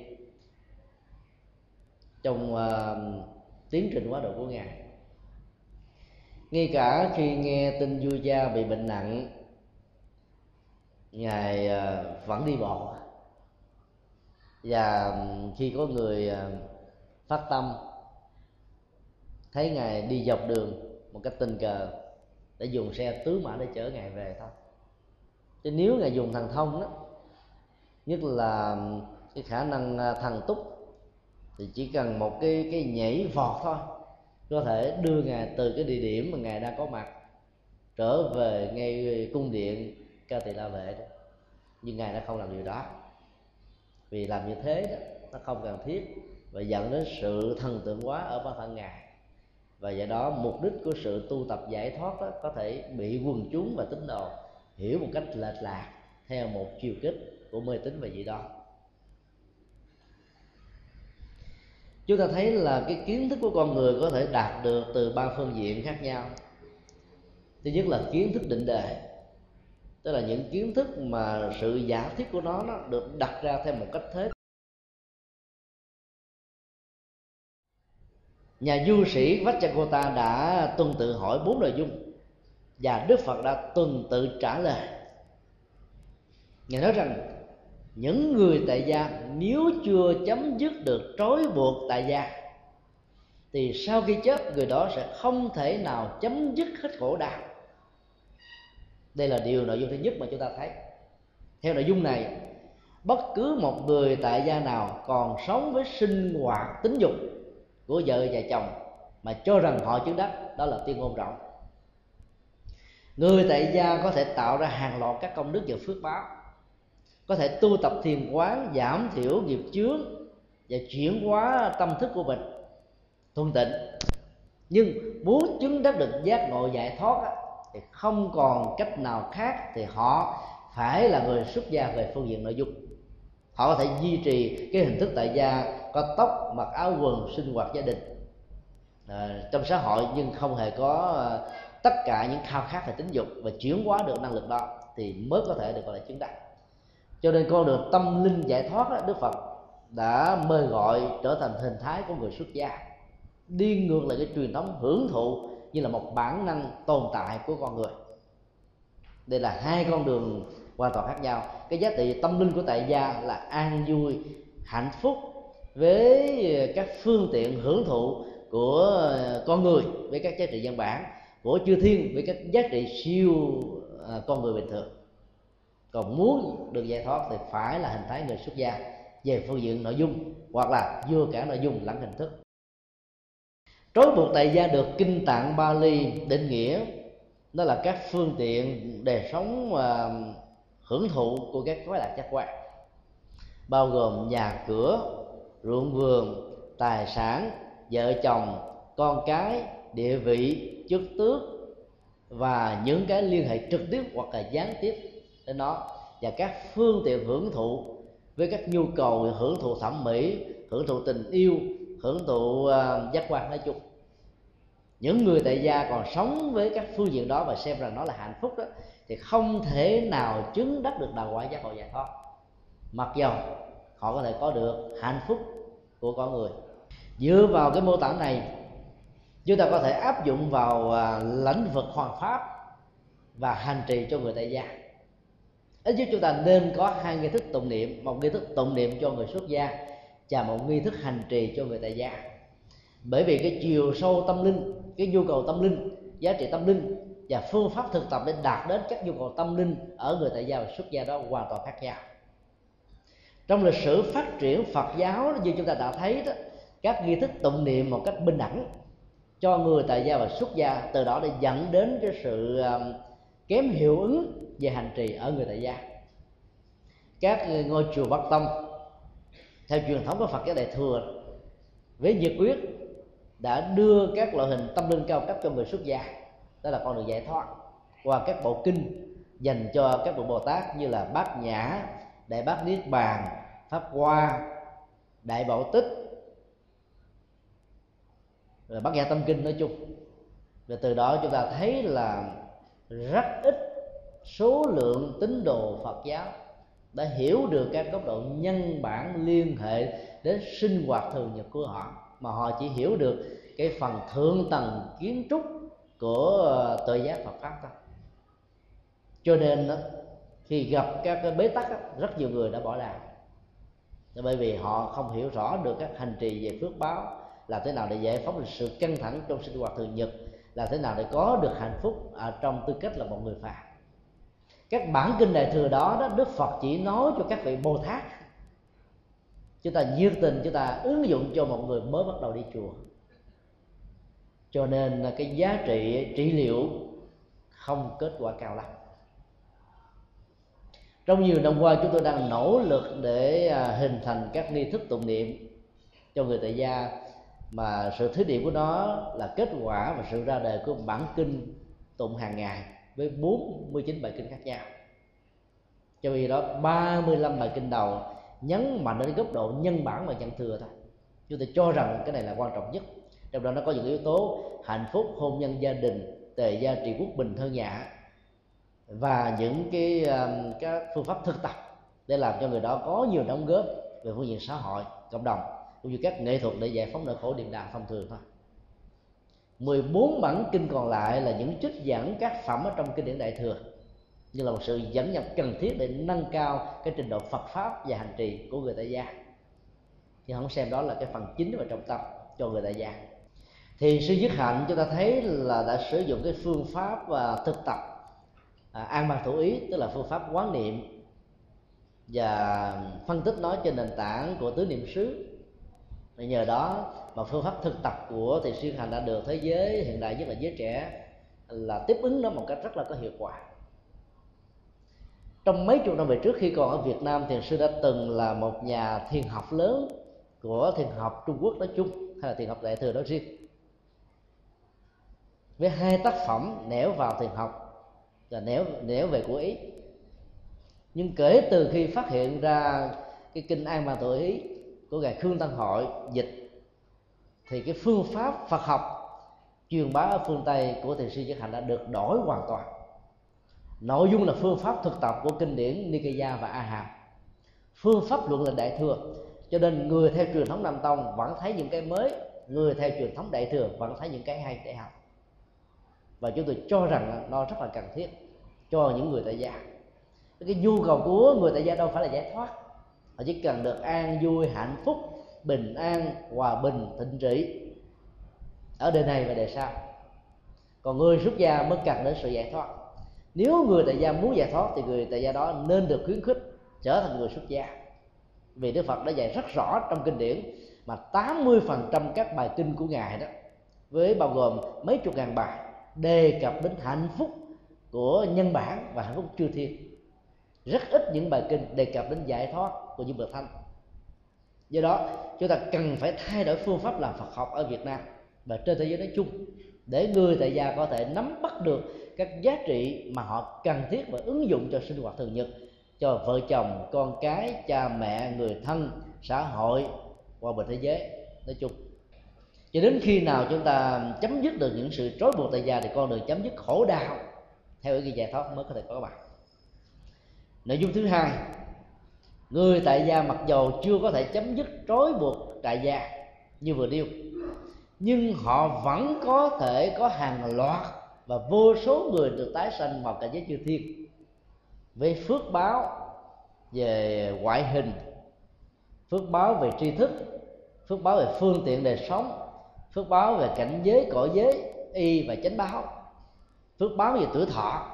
trong uh, tiến trình quá độ của ngài. Ngay cả khi nghe tin vua cha bị bệnh nặng ngài uh, vẫn đi bộ và khi có người ờ, phát tâm, thấy ngài đi dọc đường một cách tình cờ, để dùng xe tứ mã để chở ngài về thôi. Chứ nếu ngài dùng thần thông đó, nhất là cái khả năng ờ, thần túc, thì chỉ cần một cái cái nhảy vọt thôi, có thể đưa ngài từ cái địa điểm mà ngài đang có mặt, trở về ngay cung điện ca tỳ la vệ đó. Nhưng ngài đã không làm điều đó vì làm như thế đó, nó không cần thiết và dẫn đến sự thần tượng quá ở bản thân ngài. Và do đó mục đích của sự tu tập giải thoát đó có thể bị quần chúng và tín đồ hiểu một cách lệch lạc theo một chiều kích của mê tín và dị đoan. Chúng ta thấy là cái kiến thức của con người có thể đạt được từ ba phương diện khác nhau. Thứ nhất là kiến thức định đề tức là những kiến thức mà sự giả thiết của nó, nó được đặt ra theo một cách thế. Nhà du sĩ Vajragota đã tuần tự hỏi bốn nội dung và Đức Phật đã tuần tự trả lời. Ngài nói rằng những người tại gia nếu chưa chấm dứt được trói buộc tại gia thì sau khi chết người đó sẽ không thể nào chấm dứt hết khổ đau đây là điều nội dung thứ nhất mà chúng ta thấy. Theo nội dung này, bất cứ một người tại gia nào còn sống với sinh hoạt tính dục của vợ và chồng mà cho rằng họ chứng đắc, đó là tiên ngôn rộng. Người tại gia có thể tạo ra hàng loạt các công đức và phước báo. Có thể tu tập thiền quán, giảm thiểu nghiệp chướng và chuyển hóa tâm thức của mình. Thuần tịnh. Nhưng muốn chứng đắc được giác ngộ giải thoát thì không còn cách nào khác thì họ phải là người xuất gia về phương diện nội dung. Họ có thể duy trì cái hình thức tại gia có tóc mặc áo quần sinh hoạt gia đình. À, trong xã hội nhưng không hề có à, tất cả những khao khát về tính dục và chuyển hóa được năng lực đó thì mới có thể được gọi là chứng đắc. Cho nên con đường tâm linh giải thoát đó, đức phật đã mời gọi trở thành hình thái của người xuất gia. Đi ngược lại cái truyền thống hưởng thụ như là một bản năng tồn tại của con người. Đây là hai con đường hoàn toàn khác nhau. Cái giá trị tâm linh của tại gia là an vui, hạnh phúc với các phương tiện hưởng thụ của con người với các giá trị dân bản, của chư thiên với các giá trị siêu à, con người bình thường. Còn muốn được giải thoát thì phải là hình thái người xuất gia, về phương diện nội dung hoặc là vừa cả nội dung lẫn hình thức trói buộc tại gia được kinh tạng Bali định nghĩa. Đó là các phương tiện đời sống và hưởng thụ của các quái lạc giác quan. Bao gồm nhà cửa, ruộng vườn, tài sản, vợ chồng, con cái, địa vị, chức tước và những cái liên hệ trực tiếp hoặc là gián tiếp đến nó. Và các phương tiện hưởng thụ với các nhu cầu hưởng thụ thẩm mỹ, hưởng thụ tình yêu hưởng thụ à, giác quan nói chung. Những người tại gia còn sống với các phương diện đó và xem rằng nó là hạnh phúc đó, thì không thể nào chứng đắc được đạo quả giác ngộ giải thoát. Mặc dầu họ có thể có được hạnh phúc của con người. Dựa vào cái mô tả này, chúng ta có thể áp dụng vào à, lĩnh vực hoàn pháp và hành trì cho người tại gia. Ít nhất chúng ta nên có hai nghi thức tụng niệm, một nghi thức tụng niệm cho người xuất gia và một nghi thức hành trì cho người tại gia. Bởi vì cái chiều sâu tâm linh, cái nhu cầu tâm linh, giá trị tâm linh và phương pháp thực tập để đạt đến các nhu cầu tâm linh ở người tại gia và xuất gia đó hoàn toàn khác nhau. Trong lịch sử phát triển Phật giáo, như chúng ta đã thấy đó, các nghi thức tụng niệm một cách bình đẳng cho người tại gia và xuất gia, từ đó để dẫn đến cái sự um, kém hiệu ứng về hành trì ở người tại gia. Các ngôi chùa Bắc Tông theo truyền thống của Phật giáo Đại thừa, với nhiệt quyết đã đưa các loại hình tâm linh cao cấp cho người xuất gia. Đó là con đường giải thoát qua các bộ kinh dành cho các vị bồ tát như là bát nhã, đại bát niết bàn, pháp hoa, đại bảo tích, rồi bát nhã tâm kinh nói chung. Và từ đó chúng ta thấy là rất ít số lượng tín đồ phật giáo đã hiểu được các góc độ nhân bản liên hệ đến sinh hoạt thường nhật của họ mà họ chỉ hiểu được cái phần thượng tầng kiến trúc của ờ, tự giác Phật pháp thôi. Cho nên đó, khi gặp các cái bế tắc đó, rất nhiều người đã bỏ làm bởi vì họ không hiểu rõ được các hành trì về phước báo là thế nào để giải phóng được sự căng thẳng trong sinh hoạt thường nhật là thế nào để có được hạnh phúc ở trong tư cách là một người phàm các bản kinh đại thừa đó đó, đức phật chỉ nói cho các vị bồ tát. Chúng ta nhiệt tình, chúng ta ứng dụng cho một người mới bắt đầu đi chùa. Cho nên là cái giá trị trị liệu không kết quả cao lắm. Trong nhiều năm qua, chúng tôi đang nỗ lực để à, hình thành các nghi thức tụng niệm cho người tại gia. Mà sự thí điểm của nó là kết quả và sự ra đời của bản kinh tụng hàng ngày với 49 bài kinh khác nhau. Cho vì đó 35 bài kinh đầu nhấn mạnh đến góc độ nhân bản và nhân thừa thôi. Chúng tôi cho rằng cái này là quan trọng nhất. Trong đó nó có những yếu tố hạnh phúc, hôn nhân, gia đình, tề gia trị, quốc bình thơ nhã và những cái um, các phương pháp thực tập để làm cho người đó có nhiều đóng góp về phương diện xã hội, cộng đồng, cũng như các nghệ thuật để giải phóng nỗi khổ điềm đạm thông thường thôi. 14 bản kinh còn lại là những trích dẫn các phẩm ở trong kinh điển đại thừa. Như là một sự dẫn nhập cần thiết để nâng cao cái trình độ Phật pháp và hành trì của người tại gia. Nhưng không xem đó là cái phần chính và trọng tâm cho người tại gia. Thì sư dứt hạnh chúng ta thấy là đã sử dụng cái phương pháp và thực tập à, an bằng thủ ý tức là phương pháp quán niệm và phân tích nó trên nền tảng của tứ niệm xứ. Và nhờ đó mà phương pháp thực tập của thiền sư hành đã được thế giới hiện đại, nhất là giới trẻ, là tiếp ứng nó một cách rất là có hiệu quả. Trong mấy chục năm về trước, khi còn ở Việt Nam, thiền sư đã từng là một nhà thiền học lớn của thiền học Trung Quốc nói chung, hay là thiền học đại thừa nói riêng, với hai tác phẩm nẻo vào thiền học và nẻo nẻo về của ý. Nhưng kể từ khi phát hiện ra cái kinh an bàn tự ý của ngài khương tăng hội dịch thì cái phương pháp phật học truyền bá ở phương tây của thiền sư nhất hạnh đã được đổi hoàn toàn. Nội dung là phương pháp thực tập của kinh điển Nikaya và A Hàm phương pháp luận là đại thừa, cho nên người theo truyền thống Nam Tông vẫn thấy những cái mới, người theo truyền thống đại thừa vẫn thấy những cái hay để học. Và chúng tôi cho rằng nó rất là cần thiết cho những người tại gia. Cái nhu cầu của người tại gia đâu phải là giải thoát họ chỉ cần được an vui, hạnh phúc bình an, hòa bình, thịnh trị ở đời này và đời sau. Còn người xuất gia mới cần đến sự giải thoát. Nếu người tại gia muốn giải thoát thì người tại gia đó nên được khuyến khích trở thành người xuất gia. Vì Đức Phật đã dạy rất rõ trong kinh điển mà 80% các bài kinh của ngài đó, với bao gồm mấy chục ngàn bài, đề cập đến hạnh phúc của nhân bản và hạnh phúc chư thiên. Rất ít những bài kinh đề cập đến giải thoát của những bậc thanh do đó, chúng ta cần phải thay đổi phương pháp làm Phật học ở Việt Nam và trên thế giới nói chung để người tại gia có thể nắm bắt được các giá trị mà họ cần thiết và ứng dụng cho sinh hoạt thường nhật cho vợ chồng, con cái, cha mẹ, người thân, xã hội và bình thế giới nói chung. Cho đến khi nào chúng ta chấm dứt được những sự trói buộc tại gia thì con đường chấm dứt khổ đau, theo ý giải thoát mới có thể có bạn. Nội dung thứ hai người tại gia mặc dầu chưa có thể chấm dứt trói buộc tại gia, như vừa nêu. Nhưng họ vẫn có thể có hàng loạt và vô số người được tái sanh vào cảnh giới chư thiên. Với phước báo về ngoại hình, phước báo về tri thức, phước báo về phương tiện đời sống, phước báo về cảnh giới, cõi giới, y và chánh báo, phước báo về tuổi thọ,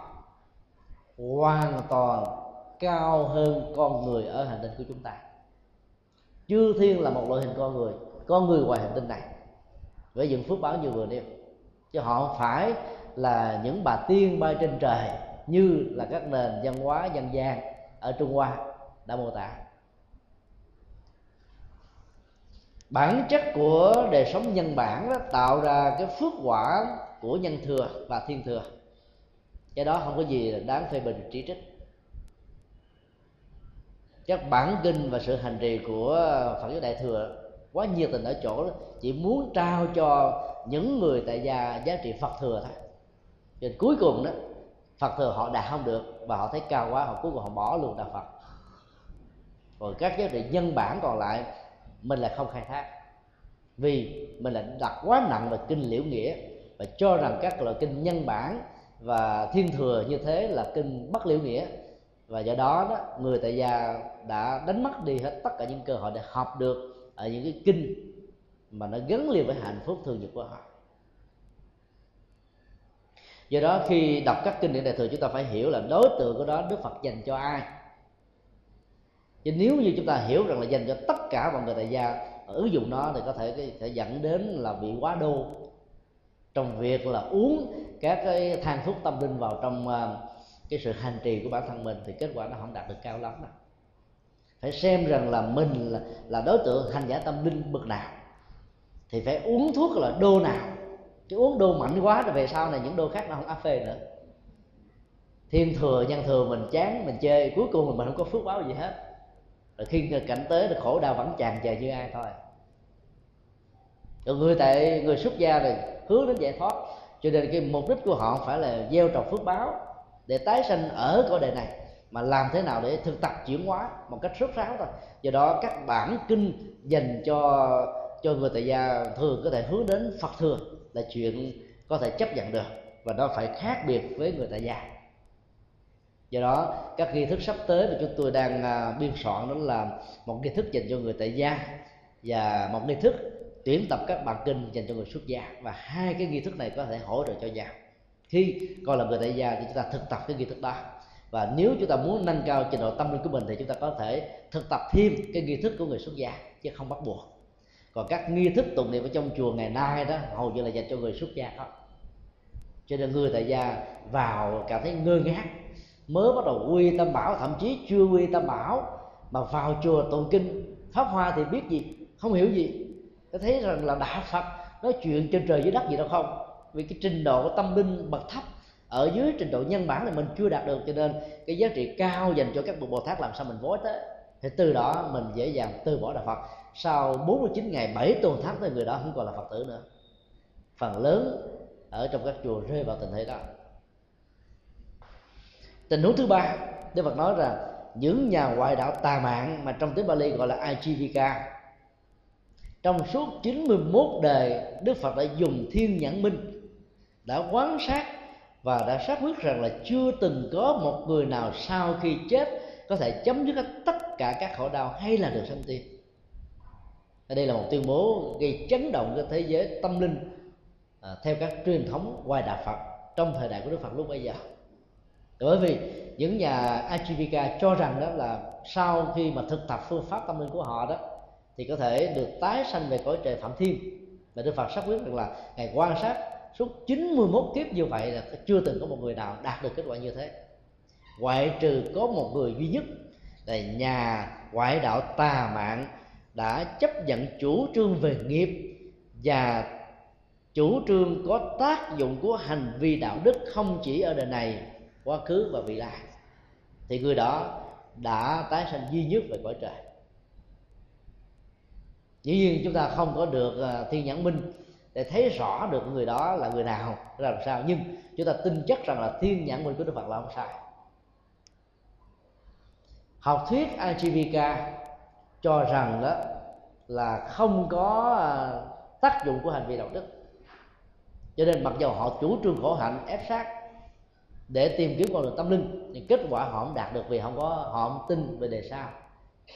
hoàn toàn cao hơn con người ở hành tinh của chúng ta. Chư thiên là một loại hình con người con người ngoài hành tinh này. Với những phước báo như vừa nêu. Chứ họ không phải là những bà tiên bay trên trời như là các nền văn hóa, dân gian ở trung hoa đã mô tả. Bản chất của đời sống nhân bản đó tạo ra cái phước quả của nhân thừa và thiên thừa. Cái đó không có gì là đáng phê bình chỉ trích các bản kinh và sự hành trì của phật giáo đại thừa quá nhiệt tình ở chỗ đó, chỉ muốn trao cho những người tại gia giá trị phật thừa thôi. Cho nên cuối cùng đó phật thừa họ đạt không được và họ thấy cao quá họ cuối cùng họ bỏ luôn đạo phật. Rồi các giá trị nhân bản còn lại mình là không khai thác. Vì mình là đặt quá nặng về kinh liễu nghĩa và cho rằng các loại kinh nhân bản và thiên thừa như thế là kinh bất liễu nghĩa và do đó đó, người tại gia đã đánh mất đi hết tất cả những cơ hội để học được ở những cái kinh mà nó gắn liền với hạnh phúc thường nhật của họ. Do đó khi đọc các kinh điển đại thừa, chúng ta phải hiểu là đối tượng của đó đức phật dành cho ai. Chứ nếu như chúng ta hiểu rằng là dành cho tất cả mọi người tại gia, ứng dụng nó thì có thể sẽ dẫn đến là bị quá đô. Trong việc là uống các cái than thuốc tâm linh vào trong à, cái sự hành trì của bản thân mình thì kết quả nó không đạt được cao lắm đâu. Phải xem rằng là mình là, là đối tượng hành giả tâm linh bậc nào. Thì phải uống thuốc là đô nào. Chứ uống đô mạnh quá rồi về sau này những đô khác nó không áp phê nữa. Thiên thừa nhân thừa mình chán mình chơi cuối cùng mình không có phước báo gì hết. Rồi khi cảnh tới thì khổ đau vẫn tràn trề như ai thôi. Rồi người tại người xuất gia này hướng đến giải thoát. Cho nên cái mục đích của họ phải là gieo trồng phước báo để tái sanh ở cõi đời này mà làm thế nào để thực tập chuyển hóa một cách rốt ráo thôi. Do đó các bản kinh dành cho cho người tại gia thường có thể hướng đến phật thừa là chuyện có thể chấp nhận được và nó phải khác biệt với người tại gia. Do đó các nghi thức sắp tới mà chúng tôi đang à, biên soạn đó là một nghi thức dành cho người tại gia và một nghi thức tuyển tập các bản kinh dành cho người xuất gia và hai cái nghi thức này có thể hỗ trợ cho nhau khi coi là người tại gia thì chúng ta thực tập cái nghi thức đó. Và nếu chúng ta muốn nâng cao trình độ tâm linh của mình thì chúng ta có thể thực tập thêm cái nghi thức của người xuất gia, chứ không bắt buộc. Còn các nghi thức tụng niệm ở trong chùa ngày nay đó, hầu như là dành cho người xuất gia thôi cho nên người tại gia vào cảm thấy ngơ ngác, mới bắt đầu quy tâm bảo, thậm chí chưa quy tâm bảo, mà vào chùa tụng kinh. Pháp hoa thì biết gì? Không hiểu gì. Thấy rằng là đạo phật nói chuyện trên trời dưới đất gì đâu không? Vì cái trình độ của tâm linh bậc thấp ở dưới trình độ nhân bản thì mình chưa đạt được, cho nên cái giá trị cao dành cho các bậc bồ tát làm sao mình vối tới thì từ đó mình dễ dàng từ bỏ đạo phật. Sau 49 ngày 7 tuần tháng thì người đó không còn là phật tử nữa. Phần lớn ở trong các chùa rơi vào tình thế đó. Tình huống thứ ba, Đức Phật nói rằng những nhà ngoại đạo tà mạng mà trong tiếng Bali gọi là Ajivika trong suốt 91 đời Đức Phật đã dùng thiên nhãn minh đã quán sát và đã xác quyết rằng là chưa từng có một người nào sau khi chết có thể chấm dứt tất cả các khổ đau hay là được sanh tiên đây là một tuyên bố gây chấn động cho thế giới tâm linh à, theo các truyền thống ngoài đạo Phật trong thời đại của Đức Phật lúc bây giờ. Bởi vì những nhà Ajivika cho rằng đó là sau khi mà thực tập phương pháp tâm linh của họ đó thì có thể được tái sanh về cõi trời phạm thiên. Và Đức Phật xác quyết rằng là ngày quan sát suốt 91 kiếp như vậy là chưa từng có một người nào đạt được kết quả như thế. Ngoại trừ có một người duy nhất là nhà ngoại đạo tà mạng đã chấp nhận chủ trương về nghiệp và chủ trương có tác dụng của hành vi đạo đức không chỉ ở đời này, quá khứ và vị lai. Thì người đó đã tái sanh duy nhất về cõi trời. Dĩ nhiên chúng ta không có được à, thiên nhãn minh để thấy rõ được người đó là người nào, là làm sao. Nhưng chúng ta tin chắc rằng là thiên nhãn minh của đức phật là không sai. Học thuyết Ajivika cho rằng đó là không có à, tác dụng của hành vi đạo đức. Cho nên mặc dù họ chủ trương khổ hạnh, ép sát để tìm kiếm con đường tâm linh thì kết quả họ không đạt được vì không có, họ không tin về đề sao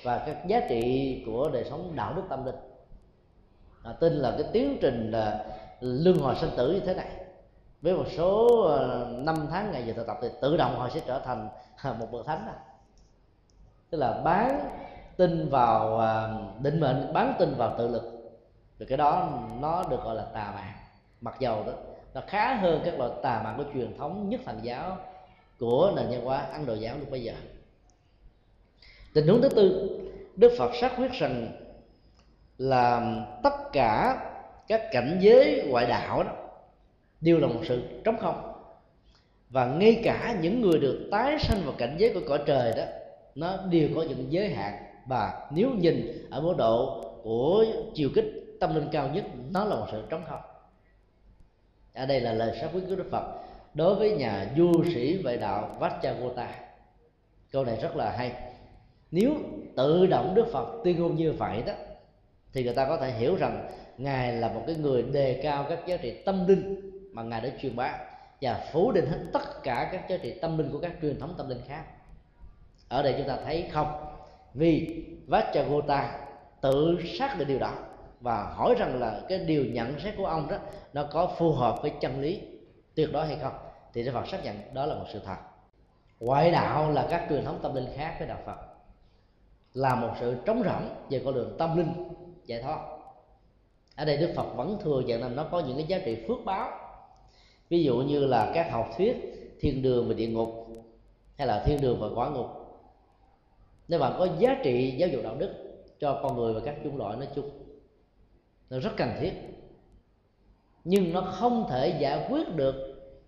và các giá trị của đời sống đạo đức tâm linh à, tin là cái tiến trình là luân hồi sinh tử như thế này. Với một số ờ, năm tháng ngày giờ thực tập thì tự động họ sẽ trở thành à, một bậc thánh đó tức là bán tin vào à, định mệnh bán tin vào tự lực. Thì cái đó nó được gọi là tà mạng mặc dầu đó nó khá hơn các loại tà mạng của truyền thống nhất thần giáo của nền văn hóa ăn đồ giáo lúc bây giờ. Tình huống thứ tư đức phật xác quyết rằng là tất cả các cảnh giới ngoại đạo đó đều là một sự trống không. Và ngay cả những người được tái sanh vào cảnh giới của cõi trời đó, nó đều có những giới hạn. Và nếu nhìn ở mức độ của chiều kích tâm linh cao nhất, nó là một sự trống không. Ở đây là lời sáng quyết của đức phật đối với nhà du sĩ vệ đạo Vajragota câu này rất là hay. Nếu tự động đức phật tuyên ngôn như vậy đó thì người ta có thể hiểu rằng ngài là một cái người đề cao các giá trị tâm linh mà ngài đã truyền bá và phủ định hết tất cả các giá trị tâm linh của các truyền thống tâm linh khác. Ở đây chúng ta thấy không? Vì Vajragota tự xác định điều đó và hỏi rằng là cái điều nhận xét của ông đó, nó có phù hợp với chân lý tuyệt đối hay không? Thì Đức Phật xác nhận đó là một sự thật. Ngoại đạo là các truyền thống tâm linh khác với đạo Phật. Là một sự trống rỗng về con đường tâm linh. Dạ giải thoát ở đây Đức Phật vẫn thừa nhận là nó có những cái giá trị phước báo. Ví dụ như là các học thuyết, thiên đường và địa ngục, hay là thiên đường và quả ngục. Nếu bạn có giá trị giáo dục đạo đức cho con người và các chủng loại nói chung, nó rất cần thiết. Nhưng nó không thể giải quyết được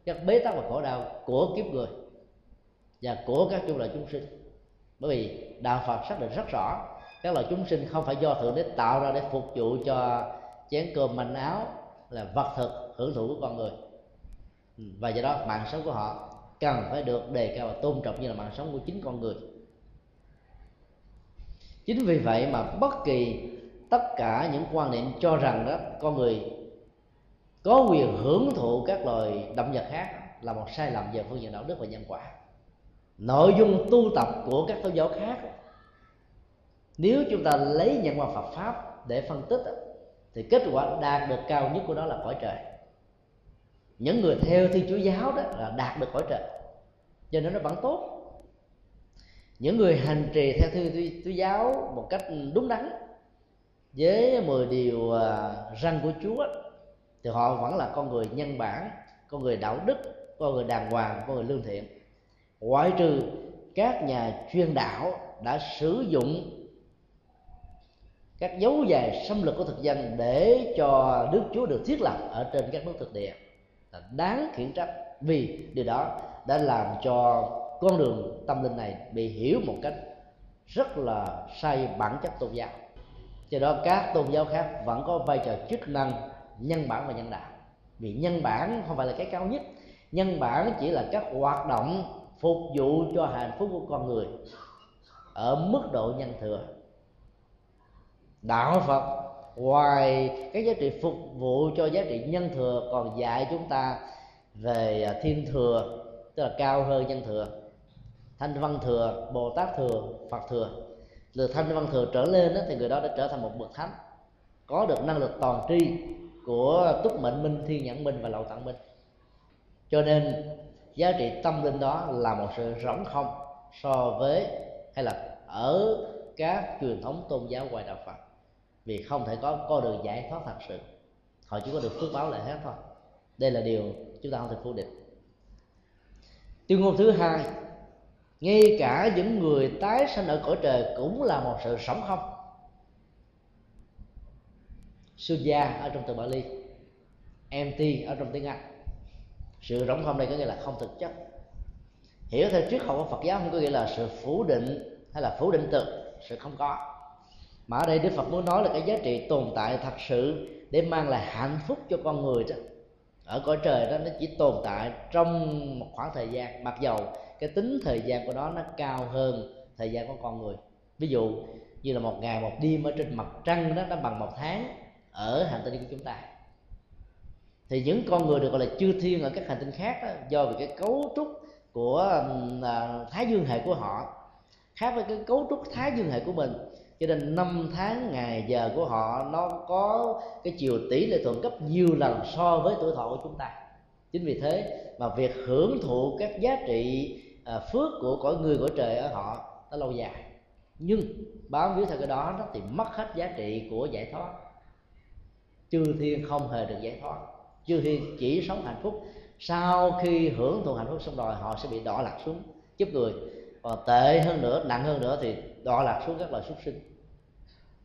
các bế tắc và khổ đau của kiếp người và của các chủng loại chúng sinh. Bởi vì đạo phật xác định rất rõ các loài chúng sinh không phải do thượng đế tạo ra để phục vụ cho chén cơm manh áo là vật thực hưởng thụ của con người. Ừ, và do đó mạng sống của họ cần phải được đề cao và tôn trọng như là mạng sống của chính con người. Chính vì vậy mà bất kỳ tất cả những quan niệm cho rằng đó, con người có quyền hưởng thụ các loài động vật khác là một sai lầm về phương diện đạo đức và nhân quả. Nội dung tu tập của các tôn giáo khác nếu chúng ta lấy nhận vào Phật pháp để phân tích thì kết quả đạt được cao nhất của nó là cõi trời. Những người theo thiên chúa giáo đó là đạt được cõi trời. Cho nên nó vẫn tốt. Những người hành trì theo thiên chúa giáo một cách đúng đắn với 10 điều à, răng của Chúa thì họ vẫn là con người nhân bản, con người đạo đức, con người đàng hoàng, con người lương thiện. Ngoại trừ các nhà chuyên đạo đã sử dụng các dấu dài xâm lược của thực dân để cho nước Chúa được thiết lập ở trên các nước thực địa là đáng khiển trách vì điều đó đã làm cho con đường tâm linh này bị hiểu một cách rất là sai bản chất tôn giáo. Do đó, các tôn giáo khác vẫn có vai trò chức năng nhân bản và nhân đạo. Vì nhân bản không phải là cái cao nhất, nhân bản chỉ là các hoạt động phục vụ cho hạnh phúc của con người ở mức độ nhân thừa đạo phật. Ngoài cái giá trị phục vụ cho giá trị nhân thừa còn dạy chúng ta về à, thiên thừa tức là cao hơn nhân thừa. Thanh văn thừa bồ tát thừa phật thừa. Từ thanh văn thừa trở lên đó, thì người đó đã trở thành một bậc thánh có được năng lực toàn tri của túc mệnh minh thiên nhãn minh và lậu tạng minh. Cho nên giá trị tâm linh đó là một sự rỗng không so với hay là ở các truyền thống tôn giáo ngoài đạo phật vì không thể có con đường giải thoát thật sự. Họ chỉ có được phước báo lại hết thôi. Đây là điều chúng ta không thể phủ định. Tuyên ngôn thứ hai, ngay cả những người tái sanh ở cõi trời cũng là một sự sống không. Sunya ở trong từ Bali MT ở trong tiếng Anh. Sự rỗng không đây có nghĩa là không thực chất. Hiểu theo triết học của Phật giáo không có nghĩa là sự phủ định hay là phủ định thực sự không có mà ở đây Đức Phật muốn nói là cái giá trị tồn tại thật sự để mang lại hạnh phúc cho con người đó. Ở cõi trời đó nó chỉ tồn tại trong một khoảng thời gian mặc dầu cái tính thời gian của nó nó cao hơn thời gian của con người. Ví dụ như là một ngày một đêm ở trên mặt trăng đó nó bằng một tháng ở hành tinh của chúng ta. Thì những con người được gọi là chư thiên ở các hành tinh khác đó, do vì cái cấu trúc của uh, thái dương hệ của họ khác với cái cấu trúc thái dương hệ của mình cho nên năm tháng ngày giờ của họ nó có cái chiều tỷ lệ thuận gấp nhiều lần so với tuổi thọ của chúng ta. Chính vì thế mà việc hưởng thụ các giá trị à, phước của cõi người của trời ở họ nó lâu dài. Nhưng bám víu theo cái đó nó thì mất hết giá trị của giải thoát. Chư thiên không hề được giải thoát. Chư thiên chỉ sống hạnh phúc. Sau khi hưởng thụ hạnh phúc xong rồi họ sẽ bị đọa lạc xuống giúp người. Còn tệ hơn nữa nặng hơn nữa thì đọa lạc xuống các loài súc sinh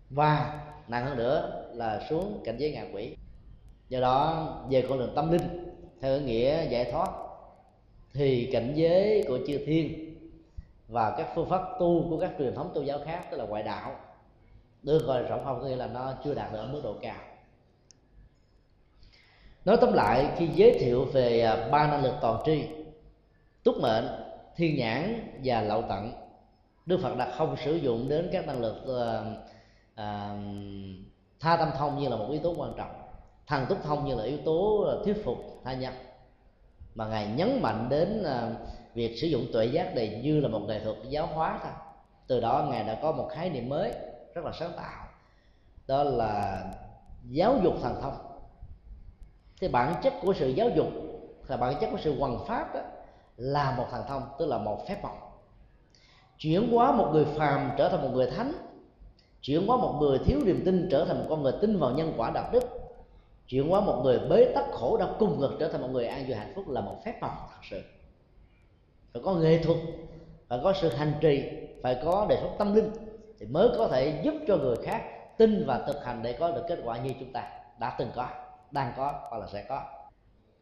và nặng hơn nữa là xuống cảnh giới ngạ quỷ. Do đó về con đường tâm linh theo nghĩa giải thoát thì cảnh giới của chư thiên và các phương pháp tu của các truyền thống tôn giáo khác tức là ngoại đạo được gọi là rộng không có nghĩa là nó chưa đạt được ở mức độ cao. Nói tóm lại khi giới thiệu về à, ba năng lực toàn tri túc mệnh thiên nhãn và lậu tận đức phật đã không sử dụng đến các năng lực uh, à, tha tâm thông như là một yếu tố quan trọng thần túc thông như là yếu tố ờ, thuyết phục tha nhân. Mà ngài nhấn mạnh đến à, việc sử dụng tuệ giác này như là một nghệ thuật giáo hóa thôi. Từ đó ngài đã có một khái niệm mới rất là sáng tạo đó là giáo dục thần thông. Thì bản chất của sự giáo dục là bản chất của sự hoằng pháp đó, là một thần thông tức là một phép màu. Chuyển hóa một người phàm trở thành một người thánh chuyển hóa một người thiếu niềm tin trở thành một con người tin vào nhân quả đạo đức. Chuyển hóa một người bế tắc khổ đau cùng ngược trở thành một người an vui hạnh phúc là một phép màu thật sự. Phải có nghệ thuật, phải có sự hành trì, phải có đề xuất tâm linh thì mới có thể giúp cho người khác tin và thực hành để có được kết quả như chúng ta đã từng có, đang có hoặc là sẽ có.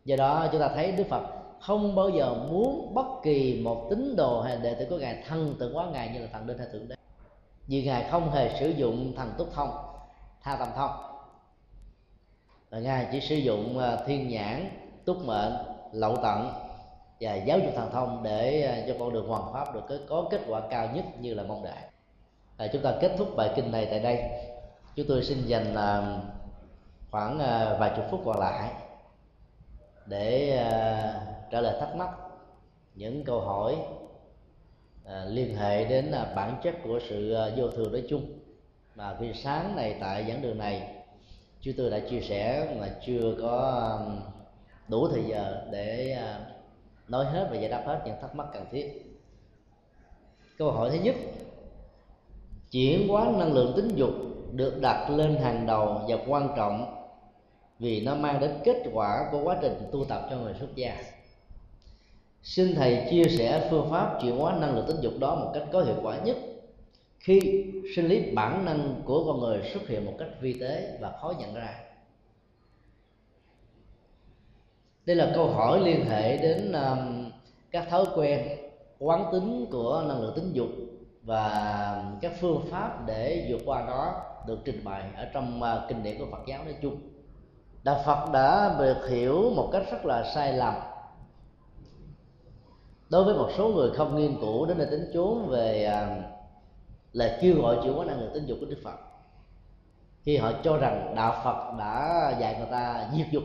Do đó, chúng ta thấy đức phật không bao giờ muốn bất kỳ một tín đồ hay đệ tử của ngài thân tượng hóa ngài như là thần linh hay thượng đế vì ngài không hề sử dụng thần túc thông tha tâm thông. Và ngài chỉ sử dụng ờ, thiên nhãn túc mệnh lậu tận và giáo dục thần thông để ờ, cho con đường hoàn pháp được có kết quả cao nhất như là mong đợi à, chúng ta kết thúc bài kinh này tại đây. Chúng tôi xin dành ờ, khoảng vài chục phút còn lại để trả lời thắc mắc những câu hỏi à, liên hệ đến à, bản chất của sự à, vô thường nói chung. Mà khi sáng này tại giảng đường này chúng tôi đã chia sẻ mà chưa có đủ thời giờ để à, nói hết và giải đáp hết những thắc mắc cần thiết. Câu hỏi thứ nhất chuyển hóa năng lượng tính dục được đặt lên hàng đầu và quan trọng vì nó mang đến kết quả của quá trình tu tập cho người xuất gia xin thầy chia sẻ phương pháp chuyển hóa năng lượng tính dục đó một cách có hiệu quả nhất. Khi sinh lý bản năng của con người xuất hiện một cách vi tế và khó nhận ra. Đây là câu hỏi liên hệ đến um, các thói quen quán tính của năng lượng tính dục và các phương pháp để vượt qua nó được trình bày ở trong uh, kinh điển của Phật giáo nói chung. Đạo phật đã được hiểu một cách rất là sai lầm đối với một số người không nghiên cứu đến nơi tính chốn về à, lời kêu gọi chuyển quá năng lực tính dục của đức phật khi họ cho rằng đạo phật đã dạy người ta diệt dục.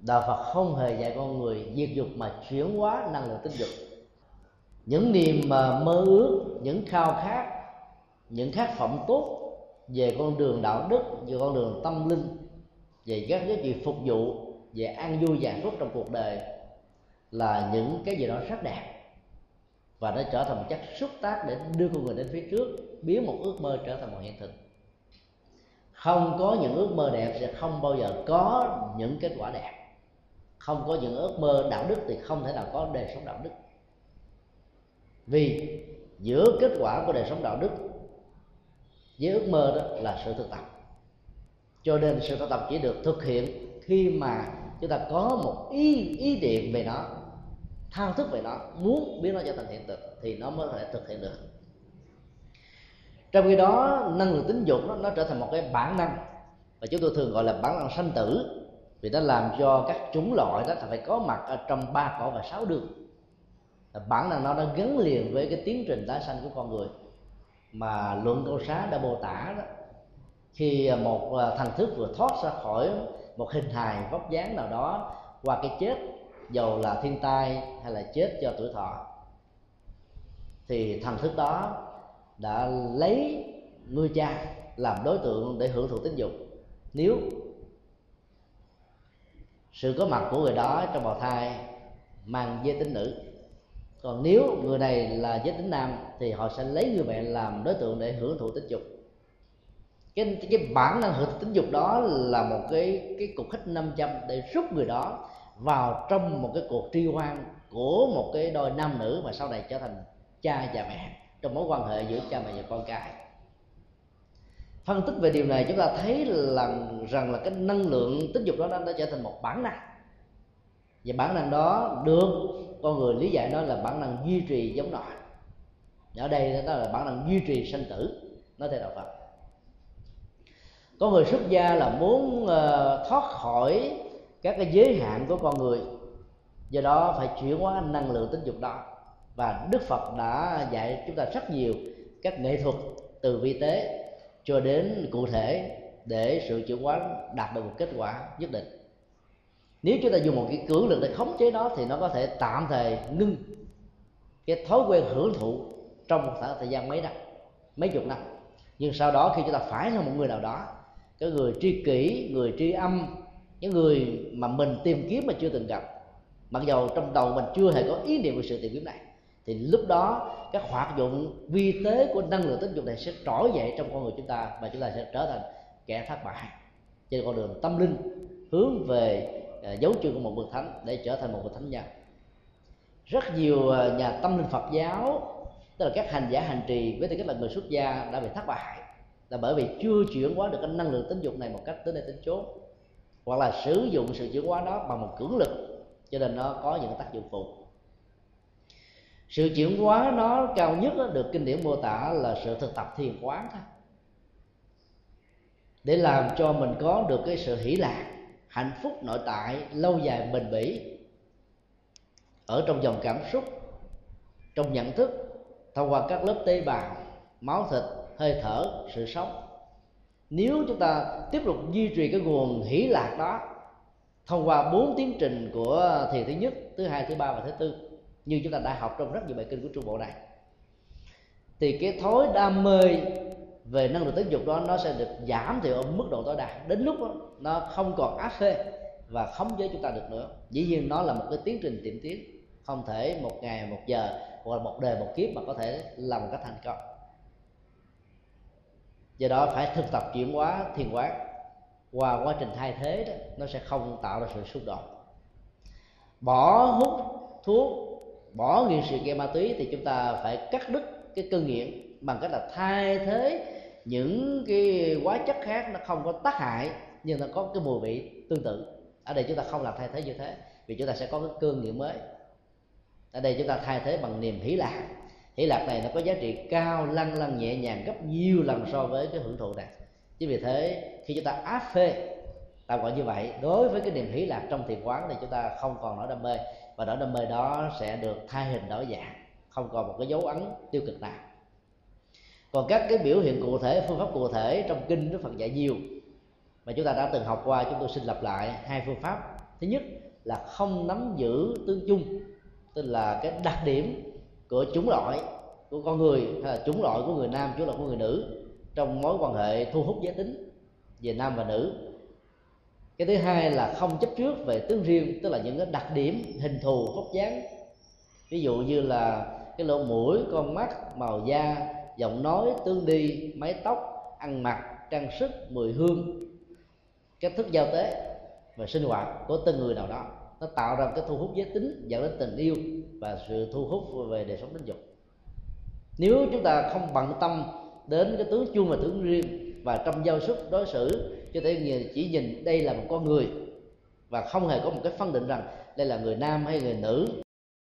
Đạo phật không hề dạy con người diệt dục mà chuyển hóa năng lượng tính dục. Những niềm mà mơ ước những khao khát những khát vọng tốt về con đường đạo đức về con đường tâm linh về các giá trị phục vụ về an vui và phúc trong cuộc đời là những cái gì đó rất đẹp. Và nó trở thành một chất xúc tác để đưa con người đến phía trước, biến một ước mơ trở thành một hiện thực. Không có những ước mơ đẹp sẽ không bao giờ có những kết quả đẹp. Không có những ước mơ đạo đức thì không thể nào có đời sống đạo đức. Vì giữa kết quả của đời sống đạo đức với ước mơ đó là sự thực tập. Cho nên sự thực tập chỉ được thực hiện khi mà chúng ta có một ý ý niệm về nó thao thức về nó muốn biến nó trở thành hiện thực thì nó mới có thể thực hiện được. Trong khi đó năng lượng tính dục nó, nó trở thành một cái bản năng và chúng tôi thường gọi là bản năng sanh tử vì nó làm cho các chủng loại đó phải có mặt ở trong ba cõi và sáu đường. Bản năng nó đã gắn liền với cái tiến trình tái sanh của con người. Mà luận câu xá đã mô tả đó khi một à, thần thức vừa thoát ra khỏi một hình hài vóc dáng nào đó qua cái chết, dầu là thiên tai hay là chết do tuổi thọ. Thì thần thức đó đã lấy người cha làm đối tượng để hưởng thụ tính dục. Nếu sự có mặt của người đó trong bào thai mang giới tính nữ, còn nếu người này là giới tính nam thì họ sẽ lấy người mẹ làm đối tượng để hưởng thụ tính dục cái cái bản năng hưởng tính dục đó là một cái cái cục hít 500 để rút người đó vào trong một cái cuộc tri hoan của một cái đôi nam nữ mà sau này trở thành cha và mẹ, trong mối quan hệ giữa cha mẹ và con cái. Phân tích về điều này, chúng ta thấy là, rằng là cái năng lượng tính dục đó nó đã trở thành một bản năng. Và bản năng đó được con người lý giải nó là bản năng duy trì giống nòi ở đây đó là bản năng duy trì sanh tử, nói theo đạo phật có người xuất gia là muốn ờ, thoát khỏi các cái giới hạn của con người. Do đó phải chuyển hóa năng lượng tính dục đó. Và đức phật đã dạy chúng ta rất nhiều các nghệ thuật từ vi tế cho đến cụ thể để sự chuyển hóa đạt được một kết quả nhất định. Nếu chúng ta dùng một cái cưỡng lực để khống chế nó thì nó có thể tạm thời ngưng cái thói quen hưởng thụ trong một khoảng thời gian mấy năm, mấy chục năm. Nhưng sau đó khi chúng ta phải là một người nào đó cái người tri kỷ, người tri âm, những người mà mình tìm kiếm mà chưa từng gặp. Mặc dầu trong đầu mình chưa hề có ý niệm về sự tìm kiếm này, thì lúc đó các hoạt dụng vi tế của năng lượng tính dục này sẽ trỗi dậy trong con người chúng ta và chúng ta sẽ trở thành kẻ thất bại. Trên con đường tâm linh, hướng về à, dấu chân của một bậc thánh để trở thành một bậc thánh nhân. Rất nhiều à, nhà tâm linh Phật giáo, tức là các hành giả hành trì với tư cách là người xuất gia đã bị thất bại là bởi vì chưa chuyển hóa được cái năng lượng tính dục này một cách tới đây tính chốn. Hoặc là sử dụng sự chuyển hóa đó bằng một cưỡng lực, cho nên nó có những tác dụng phụ. Sự chuyển hóa nó cao nhất được kinh điển mô tả là sự thực tập thiền quán thôi. Để làm cho mình có được cái sự hỷ lạc, hạnh phúc nội tại, lâu dài bền bỉ ở trong dòng cảm xúc, trong nhận thức, thông qua các lớp tế bào, máu thịt hơi thở sự sống. Nếu chúng ta tiếp tục duy trì cái nguồn hỷ lạc đó thông qua bốn tiến trình của thiền thứ nhất thứ hai thứ ba và thứ tư như chúng ta đã học trong rất nhiều bài kinh của trung bộ này thì cái thói đam mê về năng lượng tính dục đó nó sẽ được giảm thiểu ở mức độ tối đa. Đến lúc đó, nó không còn áp phê và khống chế chúng ta được nữa. Dĩ nhiên nó là một cái tiến trình tiệm tiến không thể một ngày một giờ hoặc là một đời một kiếp mà có thể làm một cách thành công do đó phải thực tập chuyển hóa, thiền quán qua quá trình thay thế đó, nó sẽ không tạo ra sự xung đột bỏ hút thuốc, bỏ nghiện sự gây ma túy thì chúng ta phải cắt đứt cái cơn nghiện bằng cách là thay thế những cái hóa chất khác nó không có tác hại, nhưng nó có cái mùi vị tương tự. Ở đây chúng ta không làm thay thế như thế, vì chúng ta sẽ có cái cơn nghiện mới. Ở đây chúng ta thay thế bằng niềm hỷ lạc hỷ lạc này nó có giá trị cao lăn lăn nhẹ nhàng, gấp nhiều lần so với cái hưởng thụ này. Chính vì thế, khi chúng ta áp phê tạm gọi như vậy, đối với cái niềm hỷ lạc trong thiền quán thì chúng ta không còn nỗi đam mê, và nỗi đam mê đó sẽ được thay hình đổi dạng, không còn một cái dấu ấn tiêu cực nào. Còn các cái biểu hiện cụ thể, phương pháp cụ thể trong kinh đức phật dạy nhiều, mà chúng ta đã từng học qua, chúng tôi xin lặp lại hai phương pháp. Thứ nhất là không nắm giữ tương chung, tức là cái đặc điểm của chúng loại của con người hay là chúng loại của người nam, chúng loại của người nữ trong mối quan hệ thu hút giới tính về nam và nữ. Cái thứ hai là không chấp trước về tướng riêng, tức là những cái đặc điểm, hình thù, vóc dáng. Ví dụ như là cái lỗ mũi, con mắt, màu da, giọng nói tương đi mái tóc, ăn mặc, trang sức, mùi hương, cách thức giao tế và sinh hoạt của từng người nào đó nó tạo ra cái thu hút giới tính, dẫn đến tình yêu và sự thu hút về đời sống tình dục. Nếu chúng ta không bận tâm đến cái tướng chung và tướng riêng và trong giao xúc đối xử, cho thể chỉ nhìn đây là một con người và không hề có một cái phân định rằng đây là người nam hay người nữ